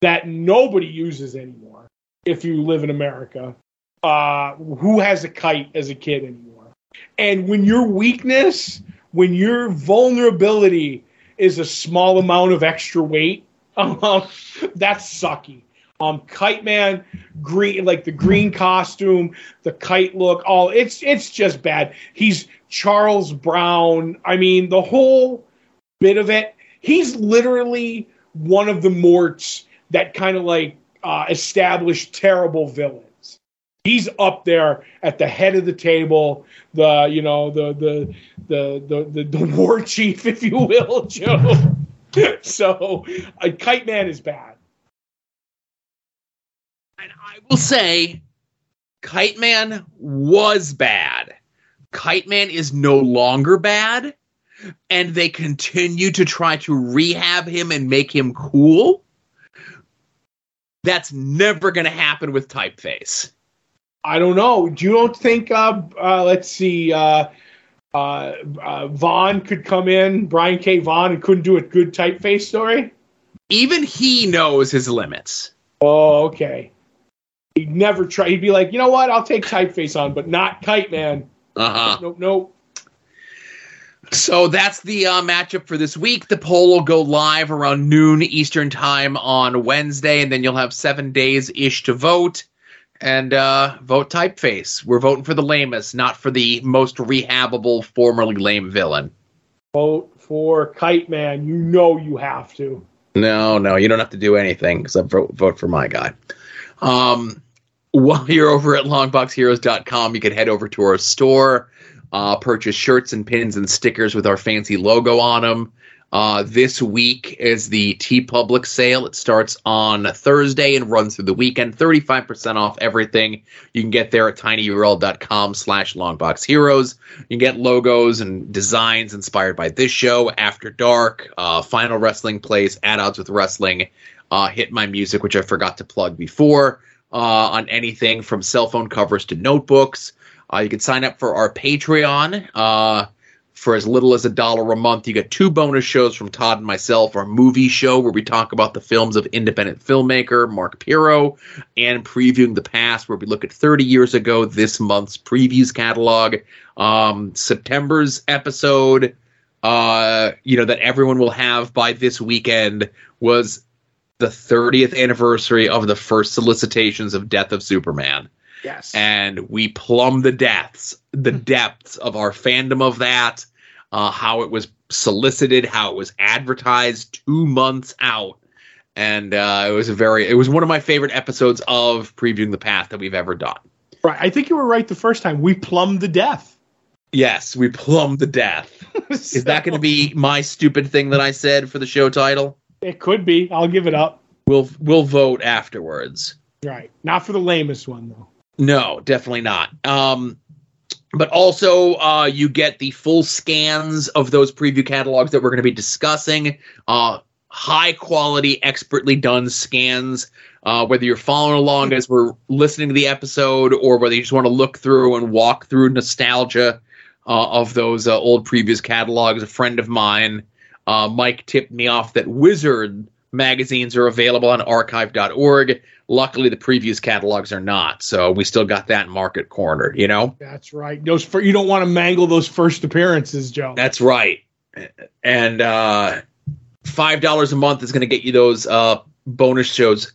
that nobody uses anymore. If you live in America, uh, who has a kite as a kid anymore? And when your weakness, when your vulnerability is a small amount of extra weight, [laughs] um, that's sucky. Um, Kite Man, green like the green costume, the kite look, all it's it's just bad. He's Charles Brown. I mean, the whole bit of it. He's literally one of the Morts that kind of like uh, established terrible villains. He's up there at the head of the table, the you know the the the the the, the [laughs] war chief, if you will, [laughs] Joe. [laughs] so, uh, Kite Man is bad. And I will say Kite Man was bad. Kite Man is no longer bad. and they continue to try to rehab him and make him cool, that's never going to happen with typeface. I don't know. Do you don't think? Uh, uh, let's see. Uh, uh, uh, Vaughan could come in, Brian K. Vaughan, and couldn't do a good typeface story. Even he knows his limits. Oh, okay. He'd never try. He'd be like, you know what? I'll take typeface on, but not Kite Man. Uh huh. Nope, nope. So that's the uh, matchup for this week. The poll will go live around noon Eastern time on Wednesday, and then you'll have seven days ish to vote. And uh, vote typeface. We're voting for the lamest, not for the most rehabable, formerly lame villain. Vote for Kite Man. You know you have to. No, no, you don't have to do anything except vote, vote for my guy. Um, while you're over at longboxheroes.com, you can head over to our store, uh, purchase shirts and pins and stickers with our fancy logo on them. Uh, this week is the TeePublic sale. It starts on Thursday and runs through the weekend. 35% off everything. You can get there at tinyurl.com slash longboxheroes. You can get logos and designs inspired by this show, After Dark, uh, Final Wrestling Place, At Odds with Wrestling, uh, Hit My Music, which I forgot to plug before, uh, on anything from cell phone covers to notebooks. Uh, you can sign up for our Patreon. For as little as a dollar a month. You get two bonus shows from Todd and myself, our movie show where we talk about the films of independent filmmaker Mark Pirro, and previewing the past where we look at 30 years ago this month's previews catalog. Um, September's episode, uh, you know, that everyone will have by this weekend was the 30th anniversary of the first solicitations of Death of Superman. Yes. And we plumb the depths, the depths of our fandom of that, uh, how it was solicited, how it was advertised two months out. And uh, it was a very, it was one of my favorite episodes of previewing the path that we've ever done. Right. I think you were right the first time. We plumbed the death. Yes, we plumbed the death. [laughs] Is that going to be my stupid thing that I said for the show title? It could be. I'll give it up. We'll we'll vote afterwards. Right. Not for the lamest one though. No, definitely not. Um, but also, uh, you get the full scans of those preview catalogs that we're going to be discussing. Uh, high quality, expertly done scans. Uh, whether you're following along as we're listening to the episode, or whether you just want to look through and walk through nostalgia uh, of those uh, old previous catalogs, a friend of mine, uh, Mike, tipped me off that Wizard magazines are available on archive.org. Luckily, the previous catalogs are not, so we still got that market corner. You know, That's right. Those for, you don't want to mangle those first appearances, Joe. that's right. And uh, five dollars a month is going to get you those uh, bonus shows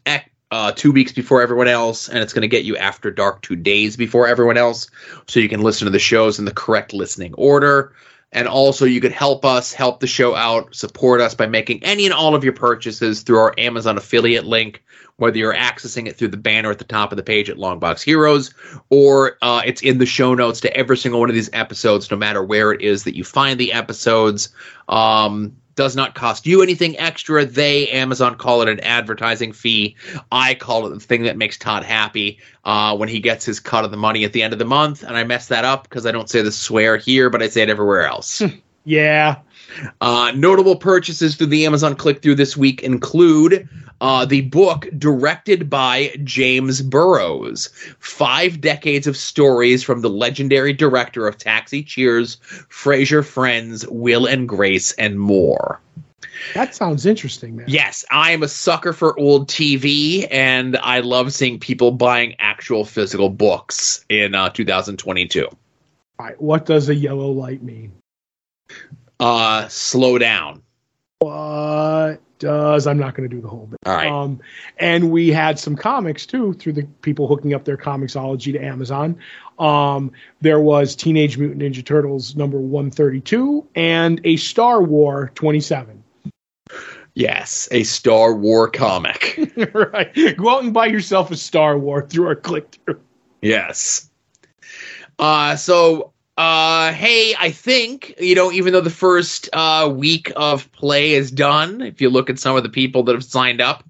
uh, two weeks before everyone else, and it's going to get you After Dark two days before everyone else, so you can listen to the shows in the correct listening order. And also, you could help us, help the show out, support us by making any and all of your purchases through our Amazon affiliate link, whether you're accessing it through the banner at the top of the page at Longbox Heroes, or uh, it's in the show notes to every single one of these episodes, no matter where it is that you find the episodes. Um, does not cost you anything extra. They, Amazon, call it an advertising fee. I call it the thing that makes Todd happy uh, when he gets his cut of the money at the end of the month. And I mess that up because I don't say the swear here, but I say it everywhere else. Yeah. Uh, notable purchases through the Amazon click through this week include uh, the book directed by James Burrows Five Decades of Stories from the legendary director of Taxi, Cheers, Frasier, Friends, Will and Grace, and more. That sounds interesting, man. Yes, I am a sucker for old TV, and I love seeing people buying actual physical books in uh, 2022. All right. What does a yellow light mean? Uh, slow down. What does I'm not going to do the whole bit. All right. Um, and we had some comics too through the people hooking up their Comixology to Amazon. Um, there was Teenage Mutant Ninja Turtles number 132 and a Star War 27. Yes, a Star War comic. [laughs] right. Go out and buy yourself a Star War through our click through. Yes. Uh, so, uh, hey, I think, you know, even though the first uh, week of play is done, if you look at some of the people that have signed up,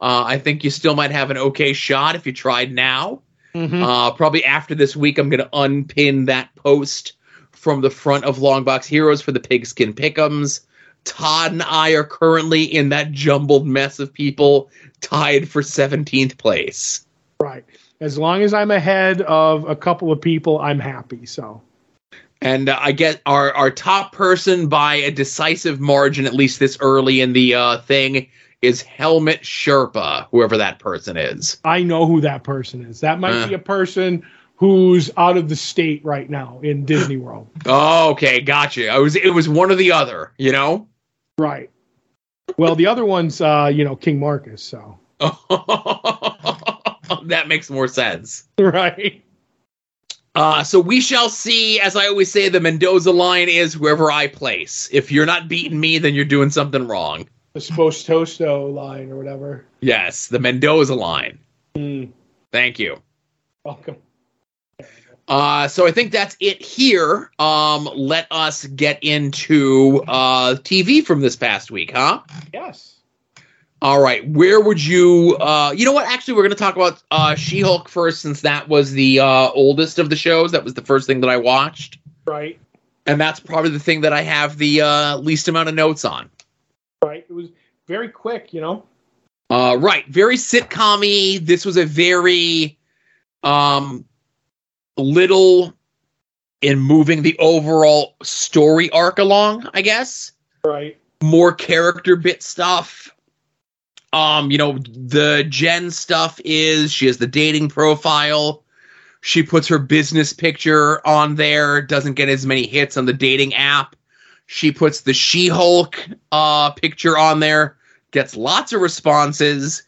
uh, I think you still might have an okay shot if you tried now. Uh, probably after this week, I'm going to unpin that post from the front of Longbox Heroes for the Pigskin Pickums. Todd and I are currently in that jumbled mess of people tied for 17th place. Right. As long as I'm ahead of a couple of people, I'm happy. So. And uh, I get our our top person by a decisive margin, at least this early in the uh, thing, is Helmet Sherpa, whoever that person is. I know who that person is. That might Uh. be a person who's out of the state right now in Disney World. [gasps] Oh, okay, gotcha. I was it was one or the other, you know. Right. Well, the other one's, uh, you know, King Marcus. So. [laughs] that makes more sense. [laughs] Right. Uh, so we shall see. As I always say, the Mendoza line is whoever I place. If you're not beating me, then you're doing something wrong. The Spostosto line or whatever. Yes, the Mendoza line. Mm, Thank you. welcome. Uh, so I think that's it here. Um, let us get into uh, TV from this past week, huh? Yes. All right. Where would you? Uh, you know what? Actually, we're going to talk about uh, She-Hulk first, since that was the uh, oldest of the shows. That was the first thing that I watched, Right. and that's probably the thing that I have the uh, least amount of notes on. Right. It was very quick, you know. Uh, right. Very sitcom-y. This was a very um, little in moving the overall story arc along. I guess. Right. more character bit stuff. Um, you know, the Jen stuff is she has the dating profile. She puts her business picture on there, doesn't get as many hits on the dating app. She puts the She-Hulk uh picture on there, gets lots of responses.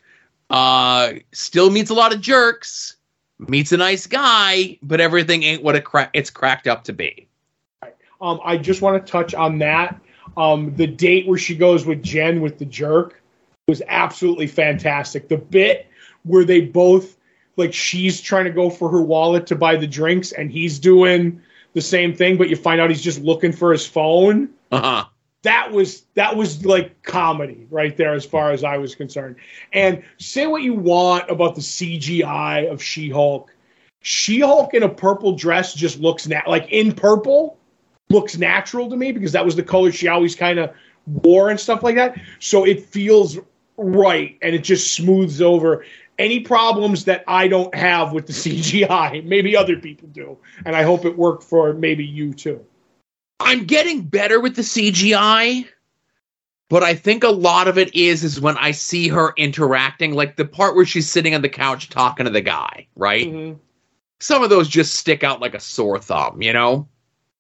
Uh still meets a lot of jerks, meets a nice guy, but everything ain't what it cra- it's cracked up to be. Um, I just want to touch on that. Um, the date where she goes with Jen with the jerk was absolutely fantastic. The bit where they both like she's trying to go for her wallet to buy the drinks and he's doing the same thing, but you find out he's just looking for his phone. Uh-huh. That was that was like comedy right there as far as I was concerned. And say what you want about the CGI of She-Hulk. She-Hulk in a purple dress just looks nat- like in purple looks natural to me because that was the color she always kind of wore and stuff like that. So it feels right and it just smooths over any problems that I don't have with the [laughs] CGI. Maybe other people do. And I hope it worked for maybe you too. I'm getting better with the CGI, but I think a lot of it is is when I see her interacting, like the part where she's sitting on the couch talking to the guy, right? Mhm. Some of those just stick out like a sore thumb, you know?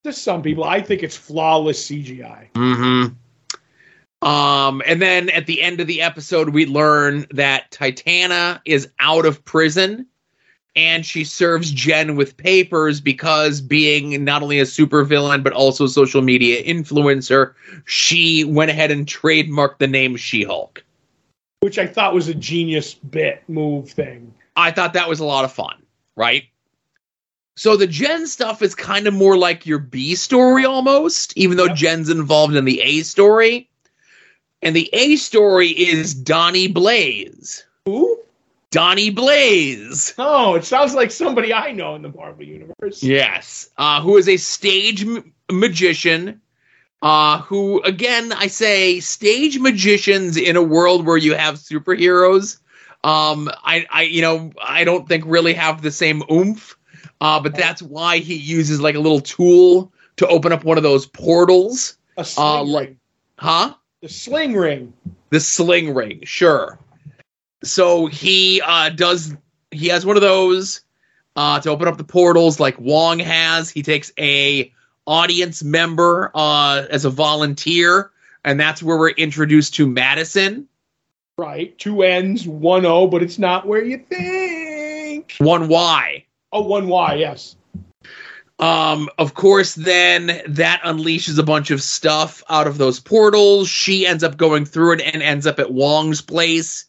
To some people, I think it's flawless CGI. Mm-hmm. Um, and then at the end of the episode, we learn that Titania is out of prison and she serves Jen with papers because being not only a supervillain but also a social media influencer, she went ahead and trademarked the name She-Hulk. which I thought was a genius bit move thing. I thought that was a lot of fun, right? So the Jen stuff is kind of more like your B story almost, even though Yep. Jen's involved in the A story. And the A story is Donnie Blaze. Who? Donnie Blaze. Oh, it sounds like somebody I know in the Marvel universe. Yes. Uh, who is a stage m- magician. Uh, who, again, I say stage magicians in a world where you have superheroes. Um, I, I, you know, I don't think really have the same oomph. Uh, but that's why he uses like a little tool to open up one of those portals. A sling Uh, like- Huh? The sling ring. The sling ring, sure. So he uh, does. He has one of those uh, to open up the portals, like Wong has. He takes a audience member uh, as a volunteer, and that's where we're introduced to Madisynn. Right. Two N's, one O, but it's not where you think. One Y. Oh, one Y, yes. Um, of course, then that unleashes a bunch of stuff out of those portals. She ends up going through it and ends up at Wong's place.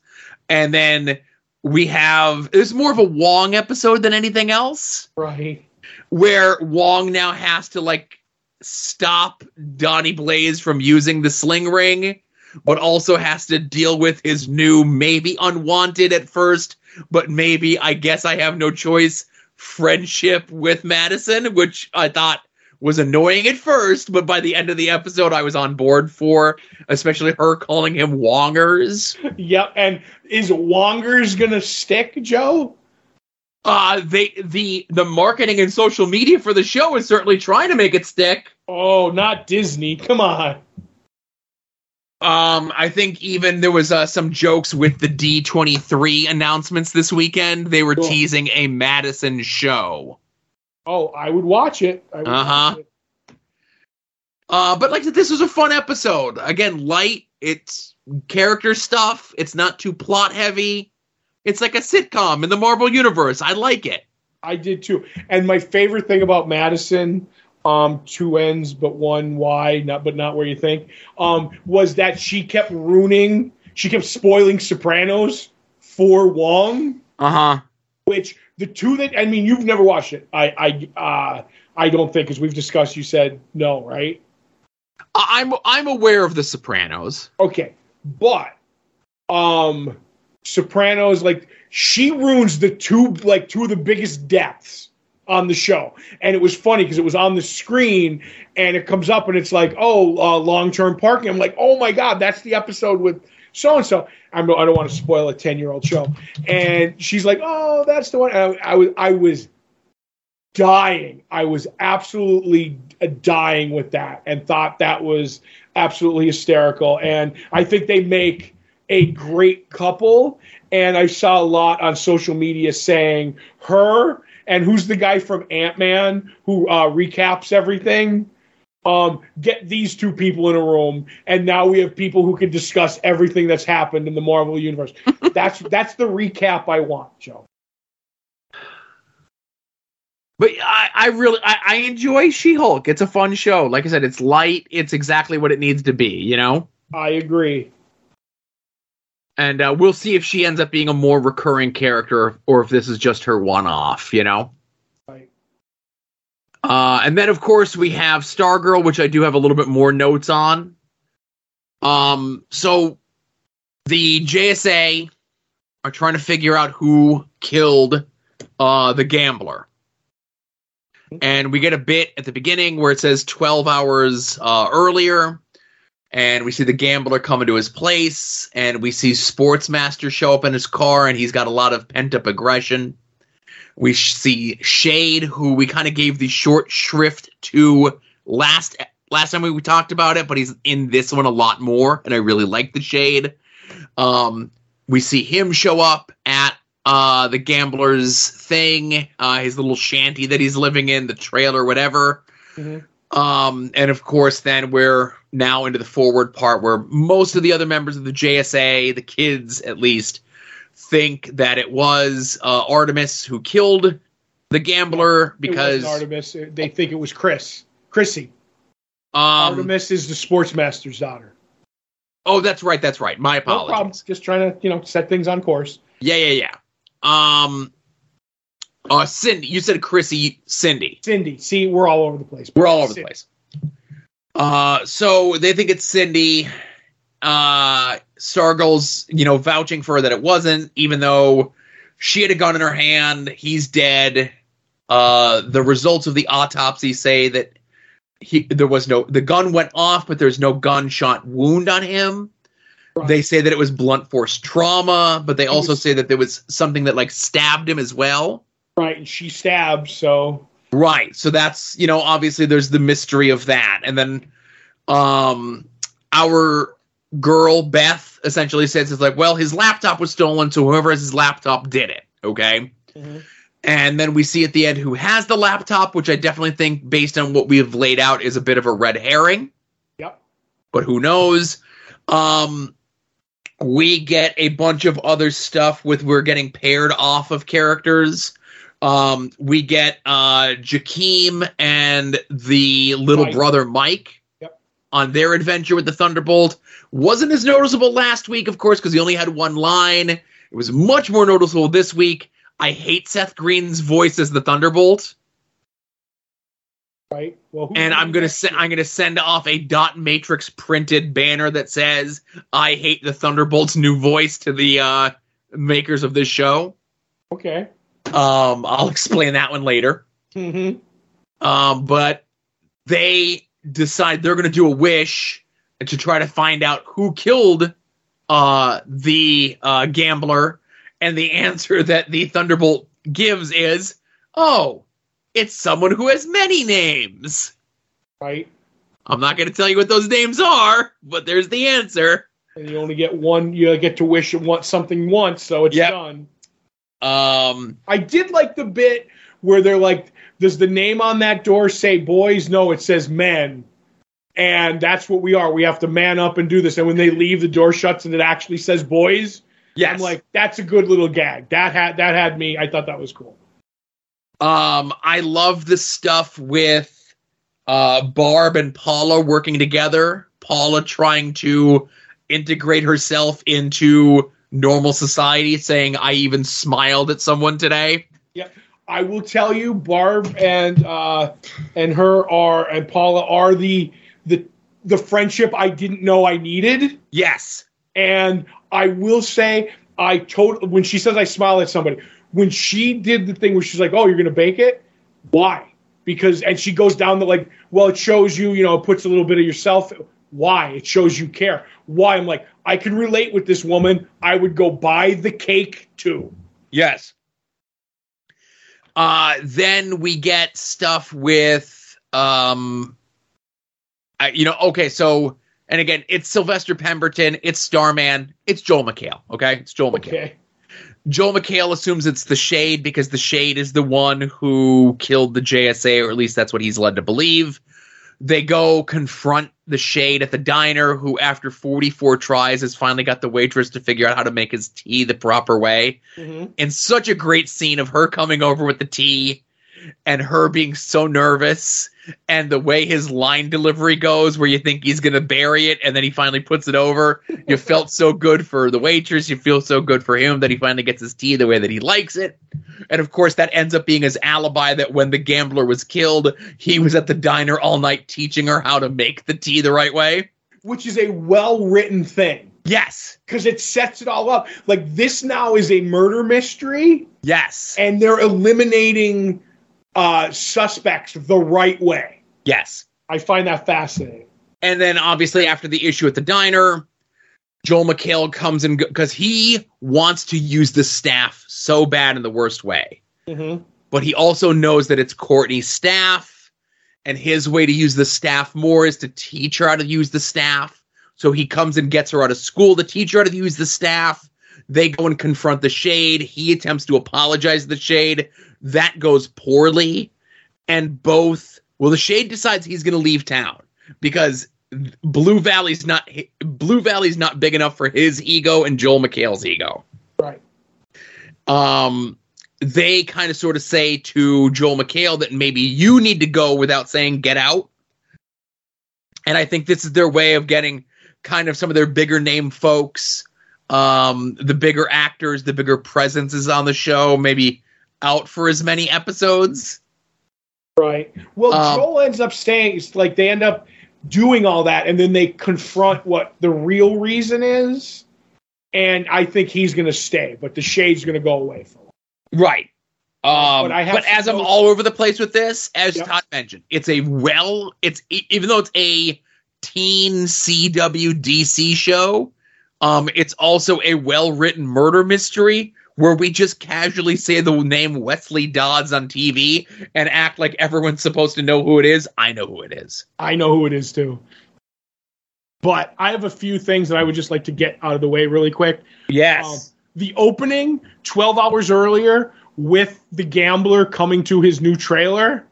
And then we have it's more of a Wong episode than anything else, Right. where Wong now has to like stop Donnie Blaze from using the sling ring, but also has to deal with his new, maybe unwanted at first, but maybe I guess I have no choice friendship with Madisynn, which I thought was annoying at first, but by the end of the episode, I was on board for, especially her calling him Wongers. Yep. And is Wongers gonna stick, Joe? Uh, they the the marketing and social media for the show is certainly trying to make it stick. Oh, not Disney. Come on. Um, I think even there was uh, some jokes with the D23 announcements this weekend. They were Cool. teasing a Madisynn show. Oh, I would watch it. Uh-huh. watch. Uh, but like this was a fun episode. Again, light. It's character stuff. It's not too plot heavy. It's like a sitcom in the Marvel universe. I like it. I did too. And my favorite thing about Madisynn, um, two ends but one Y, not but not where you think, um, was that she kept ruining, she kept spoiling Sopranos for Wong, Uh huh. which the two that I mean, you've never watched it. I I uh, I don't think as we've discussed. You said no, right? I'm I'm aware of the Sopranos. Okay, but um, Sopranos like she ruins the two like two of the biggest depths on the show, and it was funny because it was on the screen and it comes up and it's like oh uh, long term parking. I'm like oh my god that's the episode with so and so. I don't want to spoil a ten year old show, and she's like oh that's the one. I, I was I was dying. I was absolutely dying with that and thought that was absolutely hysterical. And I think they make a great couple. And I saw a lot on social media saying her and who's the guy from Ant Man who uh, recaps everything. Um, get these two people in a room, and now we have people who can discuss everything that's happened in the Marvel universe. [laughs] that's that's the recap I want, Joe. But I, I really I, I enjoy She-Hulk. It's a fun show. Like I said, it's light. It's exactly what it needs to be. You know. I agree. And uh, we'll see if she ends up being a more recurring character or if this is just her one-off. You know. Right. Uh, and then, of course, we have Stargirl, which I do have a little bit more notes on. Um, so the JSA are trying to figure out who killed uh, the gambler. And we get a bit at the beginning where it says 12 hours uh, earlier. And we see the gambler coming to his place. And we see Sportsmaster show up in his car, and he's got a lot of pent up aggression. We sh- see Shade, who we kind of gave the short shrift to last last time we, we talked about it, but he's in this one a lot more, and I really like the Shade. Um, we see him show up at uh, the gambler's thing, uh, his little shanty that he's living in, the trailer, whatever. Mhm. Um, and of course, then we're now into the forward part where most of the other members of the JSA, the kids at least, think that it was uh, Artemis who killed the gambler it because wasn't Artemis. They think it was Chris. Chrissy. um, Artemis is the sportsmaster's daughter. oh, that's right, that's right. My No problem. apologies. Just trying to, you know, set things on course. Yeah, yeah, yeah. Um, uh, Cindy, you said Chrissy, Cindy. Cindy. See, we're all over the place. We're all over the place. Uh, so they think it's Cindy. Uh, Stargirl's, you know, vouching for her that it wasn't, even though she had a gun in her hand. He's dead. Uh, the results of the autopsy say that he there was no the gun went off, but there's no gunshot wound on him. Right. They say that it was blunt force trauma, but they also say that there was something that like stabbed him as well. Right. And she stabbed, so Right. So that's, you know, obviously there's the mystery of that. And then um our girl Beth essentially says it's like, well, his laptop was stolen, so whoever has his laptop did it. Okay. Mhm. And then we see at the end who has the laptop, which I definitely think, based on what we have laid out, is a bit of a red herring. Yep. But who knows? Um, we get a bunch of other stuff with we're getting paired off of characters. Um, we get uh Jakeem and the little Mike. brother Mike Yep. on their adventure with the Thunderbolt. Wasn't as noticeable last week, of course, because he only had one line. It was much more noticeable this week. I hate Seth Green's voice as the Thunderbolt, right. Well, and I'm gonna send I'm gonna send off a dot matrix printed banner that says "I hate the Thunderbolt's new voice" to the uh, makers of this show. Okay. Um, I'll explain that one later. Mm-hmm. Um, but they decide they're going to do a wish to try to find out who killed uh, the uh, gambler. And the [laughs] answer that the Thunderbolt gives is, oh, it's someone who has many names. Right. I'm not going to tell you what those names are, but there's the answer. And you only get one. You get to wish want something once, so it's Yep. done. Um, I did like the bit where they're like, "Does the name on that door say boys?" No, it says men, and that's what we are. We have to man up and do this. And when they leave, the door shuts and it actually says boys. yes. I'm like, that's a good little gag. That had that had me. I thought that was cool. Um, I love the stuff with uh, Barb and Paula working together. Paula trying to integrate herself into normal society, saying, "I even smiled at someone today." Yeah. I will tell you, Barb and uh, and her are and Paula are the the the friendship I didn't know I needed. Yes, And I will say, I totally when she says I smile at somebody, when she did the thing where she's like, "Oh, you're gonna bake it," why? Because and she goes down the like, well, it shows you, you know, it puts a little bit of yourself. Why? It shows you care. Why? I'm like, I can relate with this woman. I would go buy the cake too. yes. Uh, then we get stuff with, um, I, you know, okay, so and again, it's Sylvester Pemberton, it's Starman, it's Joel McHale. Okay, it's Joel McHale. Okay. Joel McHale assumes it's the Shade because the Shade is the one who killed the JSA, or at least that's what he's led to believe. They go confront the Shade at the diner, who, after 44 tries, has finally got the waitress to figure out how to make his tea the proper way. Mhm. And such a great scene of her coming over with the tea and her being so nervous and the way his line delivery goes where you think he's going to bury it and then he finally puts it over. You [laughs] felt so good for the waitress. You feel so good for him that he finally gets his tea the way that he likes it. And of course that ends up being his alibi that when the gambler was killed he was at the diner all night teaching her how to make the tea the right way. Which is a well written thing. Yes. Because it sets it all up. Like this now is a murder mystery, yes. And they're eliminating uh, suspects the right way. yes I find that fascinating. And then obviously after the issue at the diner, Joel McHale comes in because he wants to use the staff so bad in the worst way. Mm-hmm. But he also knows that it's Courtney's staff, and his way to use the staff more is to teach her how to use the staff. So he comes and gets her out of school to teach her how to use the staff. They go and confront the shade. He attempts to apologize to the shade. That goes poorly. And both, well, the shade decides he's going to leave town because Blue Valley's not Blue Valley's not big enough for his ego and Joel McHale's ego. Right. Um, they kind of sort of say to Joel McHale that maybe you need to go without saying get out. And I think this is their way of getting kind of some of their bigger name folks, um, the bigger actors, the bigger presences on the show, maybe out for as many episodes. Right. Well, Um, Joel ends up staying. It's like they end up doing all that, and then they confront what the real reason is. And I think he's going to stay, but the shade's going to go away for a while. Right. Um, But but, I have as I'm all over the place with this, as Yep. Todd mentioned, it's a well, it's even though it's a teen CW DC show, um, it's also a well written murder mystery where we just casually say the name Wesley Dodds on TV and act like everyone's supposed to know who it is. I know who it is. I know who it is too. But I have a few things that I would just like to get out of the way really quick. Yes. Um, the opening 12 hours earlier with the gambler coming to his new trailer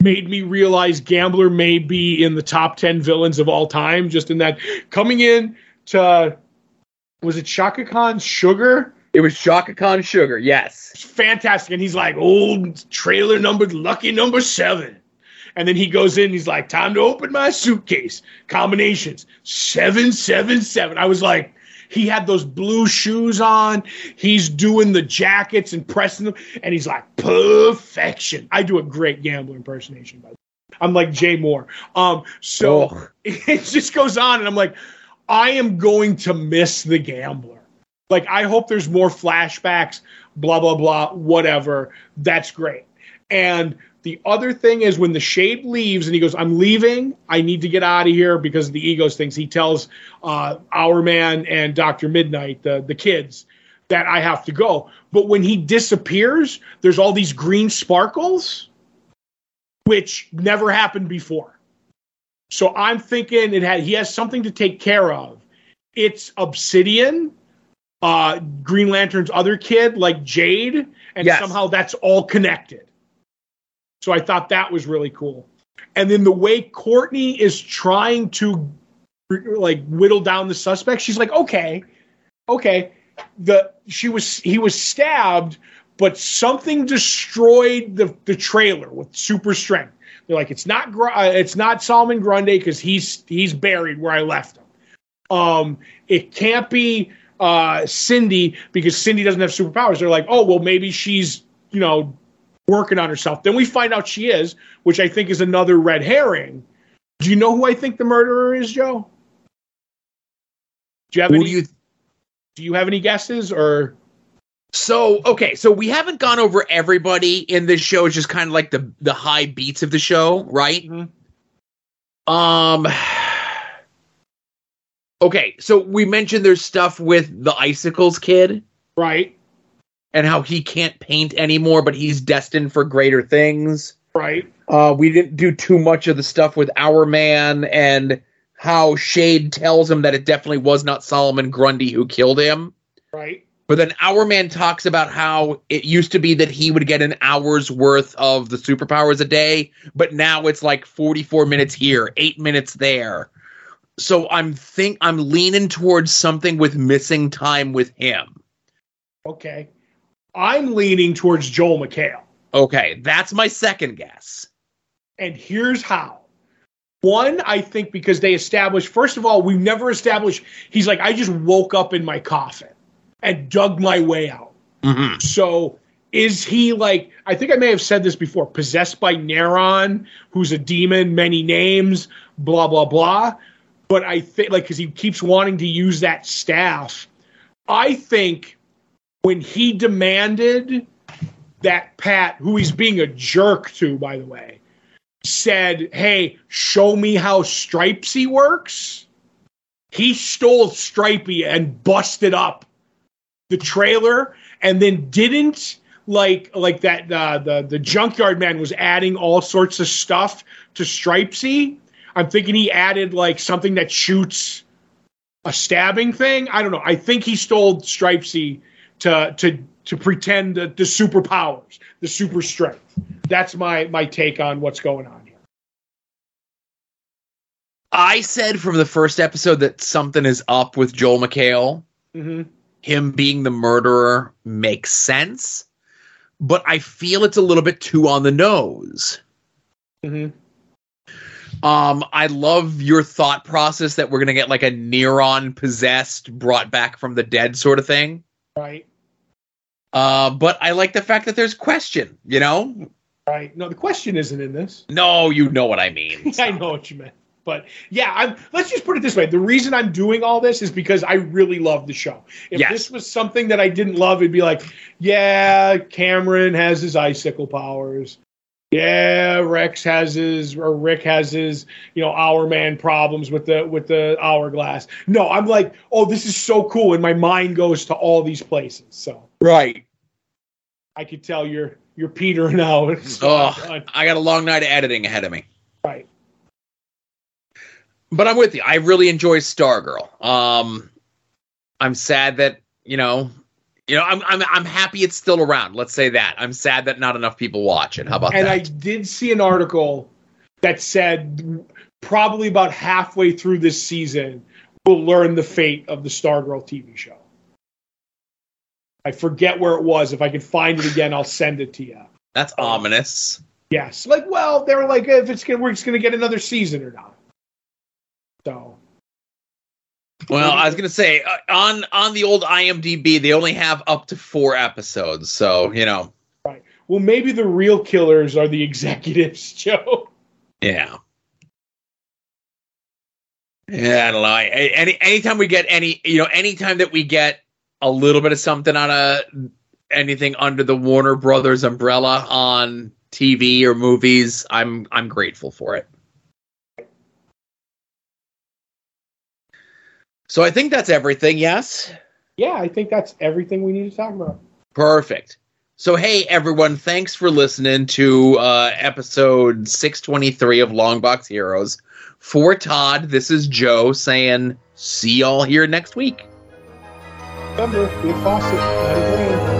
made me realize gambler may be in the top 10 villains of all time just in that coming in to was it Chaka Khan's sugar it was Chaka Khan Sugar. Yes. it's fantastic and he's like old trailer number lucky number 7 and then he goes in he's like time to open my suitcase combinations 777 I was like he had those blue shoes on. He's doing the jackets and pressing them, and he's like perfection. I do a great gambler impersonation, by the way. I'm like Jay Mohr. Um, so Oh. [laughs] it just goes on, and I'm like, I am going to miss the gambler. Like, I hope there's more flashbacks, blah blah blah, whatever. That's great. And The other thing is when the shade leaves and he goes, I'm leaving. I need to get out of here because of the egos things. He tells uh, Hourman and Dr. Midnight, the, the kids, that I have to go. But when he disappears, there's all these green sparkles, which never happened before. So I'm thinking it had he has something to take care of. It's Obsidian, uh, Green Lantern's other kid, like Jade, and Yes. somehow that's all connected. So I thought that was really cool. And then the way Courtney is trying to like whittle down the suspect, she's like, okay, okay. The she was he was stabbed, but something destroyed the the trailer with super strength. They're like, it's not uh, it's not Solomon Grundy because he's he's buried where I left him. Um, it can't be uh, Cindy because Cindy doesn't have superpowers. They're like, oh well, maybe she's you know working on herself. Then we find out she is, which I think is another red herring. Do you know who I think the murderer is, Joe? Do you have Who any? do you do you have any guesses or? So okay, so we haven't gone over everybody in this show. It's just kind of like the the high beats of the show, right? Um. Okay, so we mentioned there's stuff with the icicles kid Right, and how he can't paint anymore, but he's destined for greater things. right, Uh, we didn't do too much of the stuff with Hourman and how Shade tells him that it definitely was not Solomon Grundy who killed him. right, But then Hourman talks about how it used to be that he would get an hour's worth of the superpowers a day, but now it's like 44 minutes here, 8 minutes there. So I'm think I'm leaning towards something with missing time with him. okay. I'm leaning towards Joel McHale. Okay, that's my second guess. And here's how. One, I think because they established, first of all, we've never established, he's like, I just woke up in my coffin and dug my way out. hmm So is he like, I think I may have said this before, possessed by Neron, who's a demon, many names, blah, blah, blah. But I think, like, because he keeps wanting to use that staff. I think when he demanded that Pat, who he's being a jerk to, by the way, said, Hey, show me how Stripesy works, he stole Stripey and busted up the trailer and then didn't like like that uh, the the junkyard man was adding all sorts of stuff to Stripesy. I'm thinking he added like something that shoots a stabbing thing. I don't know. I think he stole Stripesy to to to pretend the, the superpowers, the super strength. That's my my take on what's going on here. I said from the first episode that something is up with Joel McHale. Mm-hmm. Him being the murderer makes sense, but I feel it's a little bit too on the nose. Mm-hmm. Um, I love your thought process that we're gonna get like a Neron possessed, brought back from the dead sort of thing. Right. Uh, but I like the fact that there's question. You know, Right. No, the question isn't in this. no, you know what I mean. [laughs] I know what you meant. But yeah, I'm, let's just put it this way. The reason I'm doing all this is because I really love the show. If Yes. this was something that I didn't love, it'd be like, yeah, Cameron has his icicle powers. Yeah, Rex has his or Rick has his, you know, Hourman problems with the with the hourglass. No, I'm like, oh, this is so cool, and my mind goes to all these places. So Right. I could tell you're you're petering out. [laughs] Oh, I got a long night of editing ahead of me. right. but I'm with you. I really enjoy Stargirl. Um, I'm sad that you know, you know, I'm I'm I'm happy it's still around. Let's say that. I'm sad that not enough people watch it. How about that? and I did see an article that said probably about halfway through this season we'll learn the fate of the Stargirl TV show. I forget where it was. If I can find it again, I'll send it to you. That's ominous. Yes, like well, they're like if it's gonna we're just gonna get another season or not. So Well, I was gonna say uh, on on the old IMDb, they only have up to four episodes, so you know, Right. well, maybe the real killers are the [laughs] executives, Joe. yeah. Yeah, I don't know. I, I- any anytime we get any, you know, anytime that we get a little bit of something on a anything under the Warner Brothers umbrella on TV or movies, I'm I'm grateful for it. So I think that's everything. Yes. Yeah, I think that's everything we need to talk about. Perfect. So hey everyone, thanks for listening to uh, episode 623 of Longbox Heroes. For Todd, this is Joe saying see y'all here next week. Remember, be a faucet,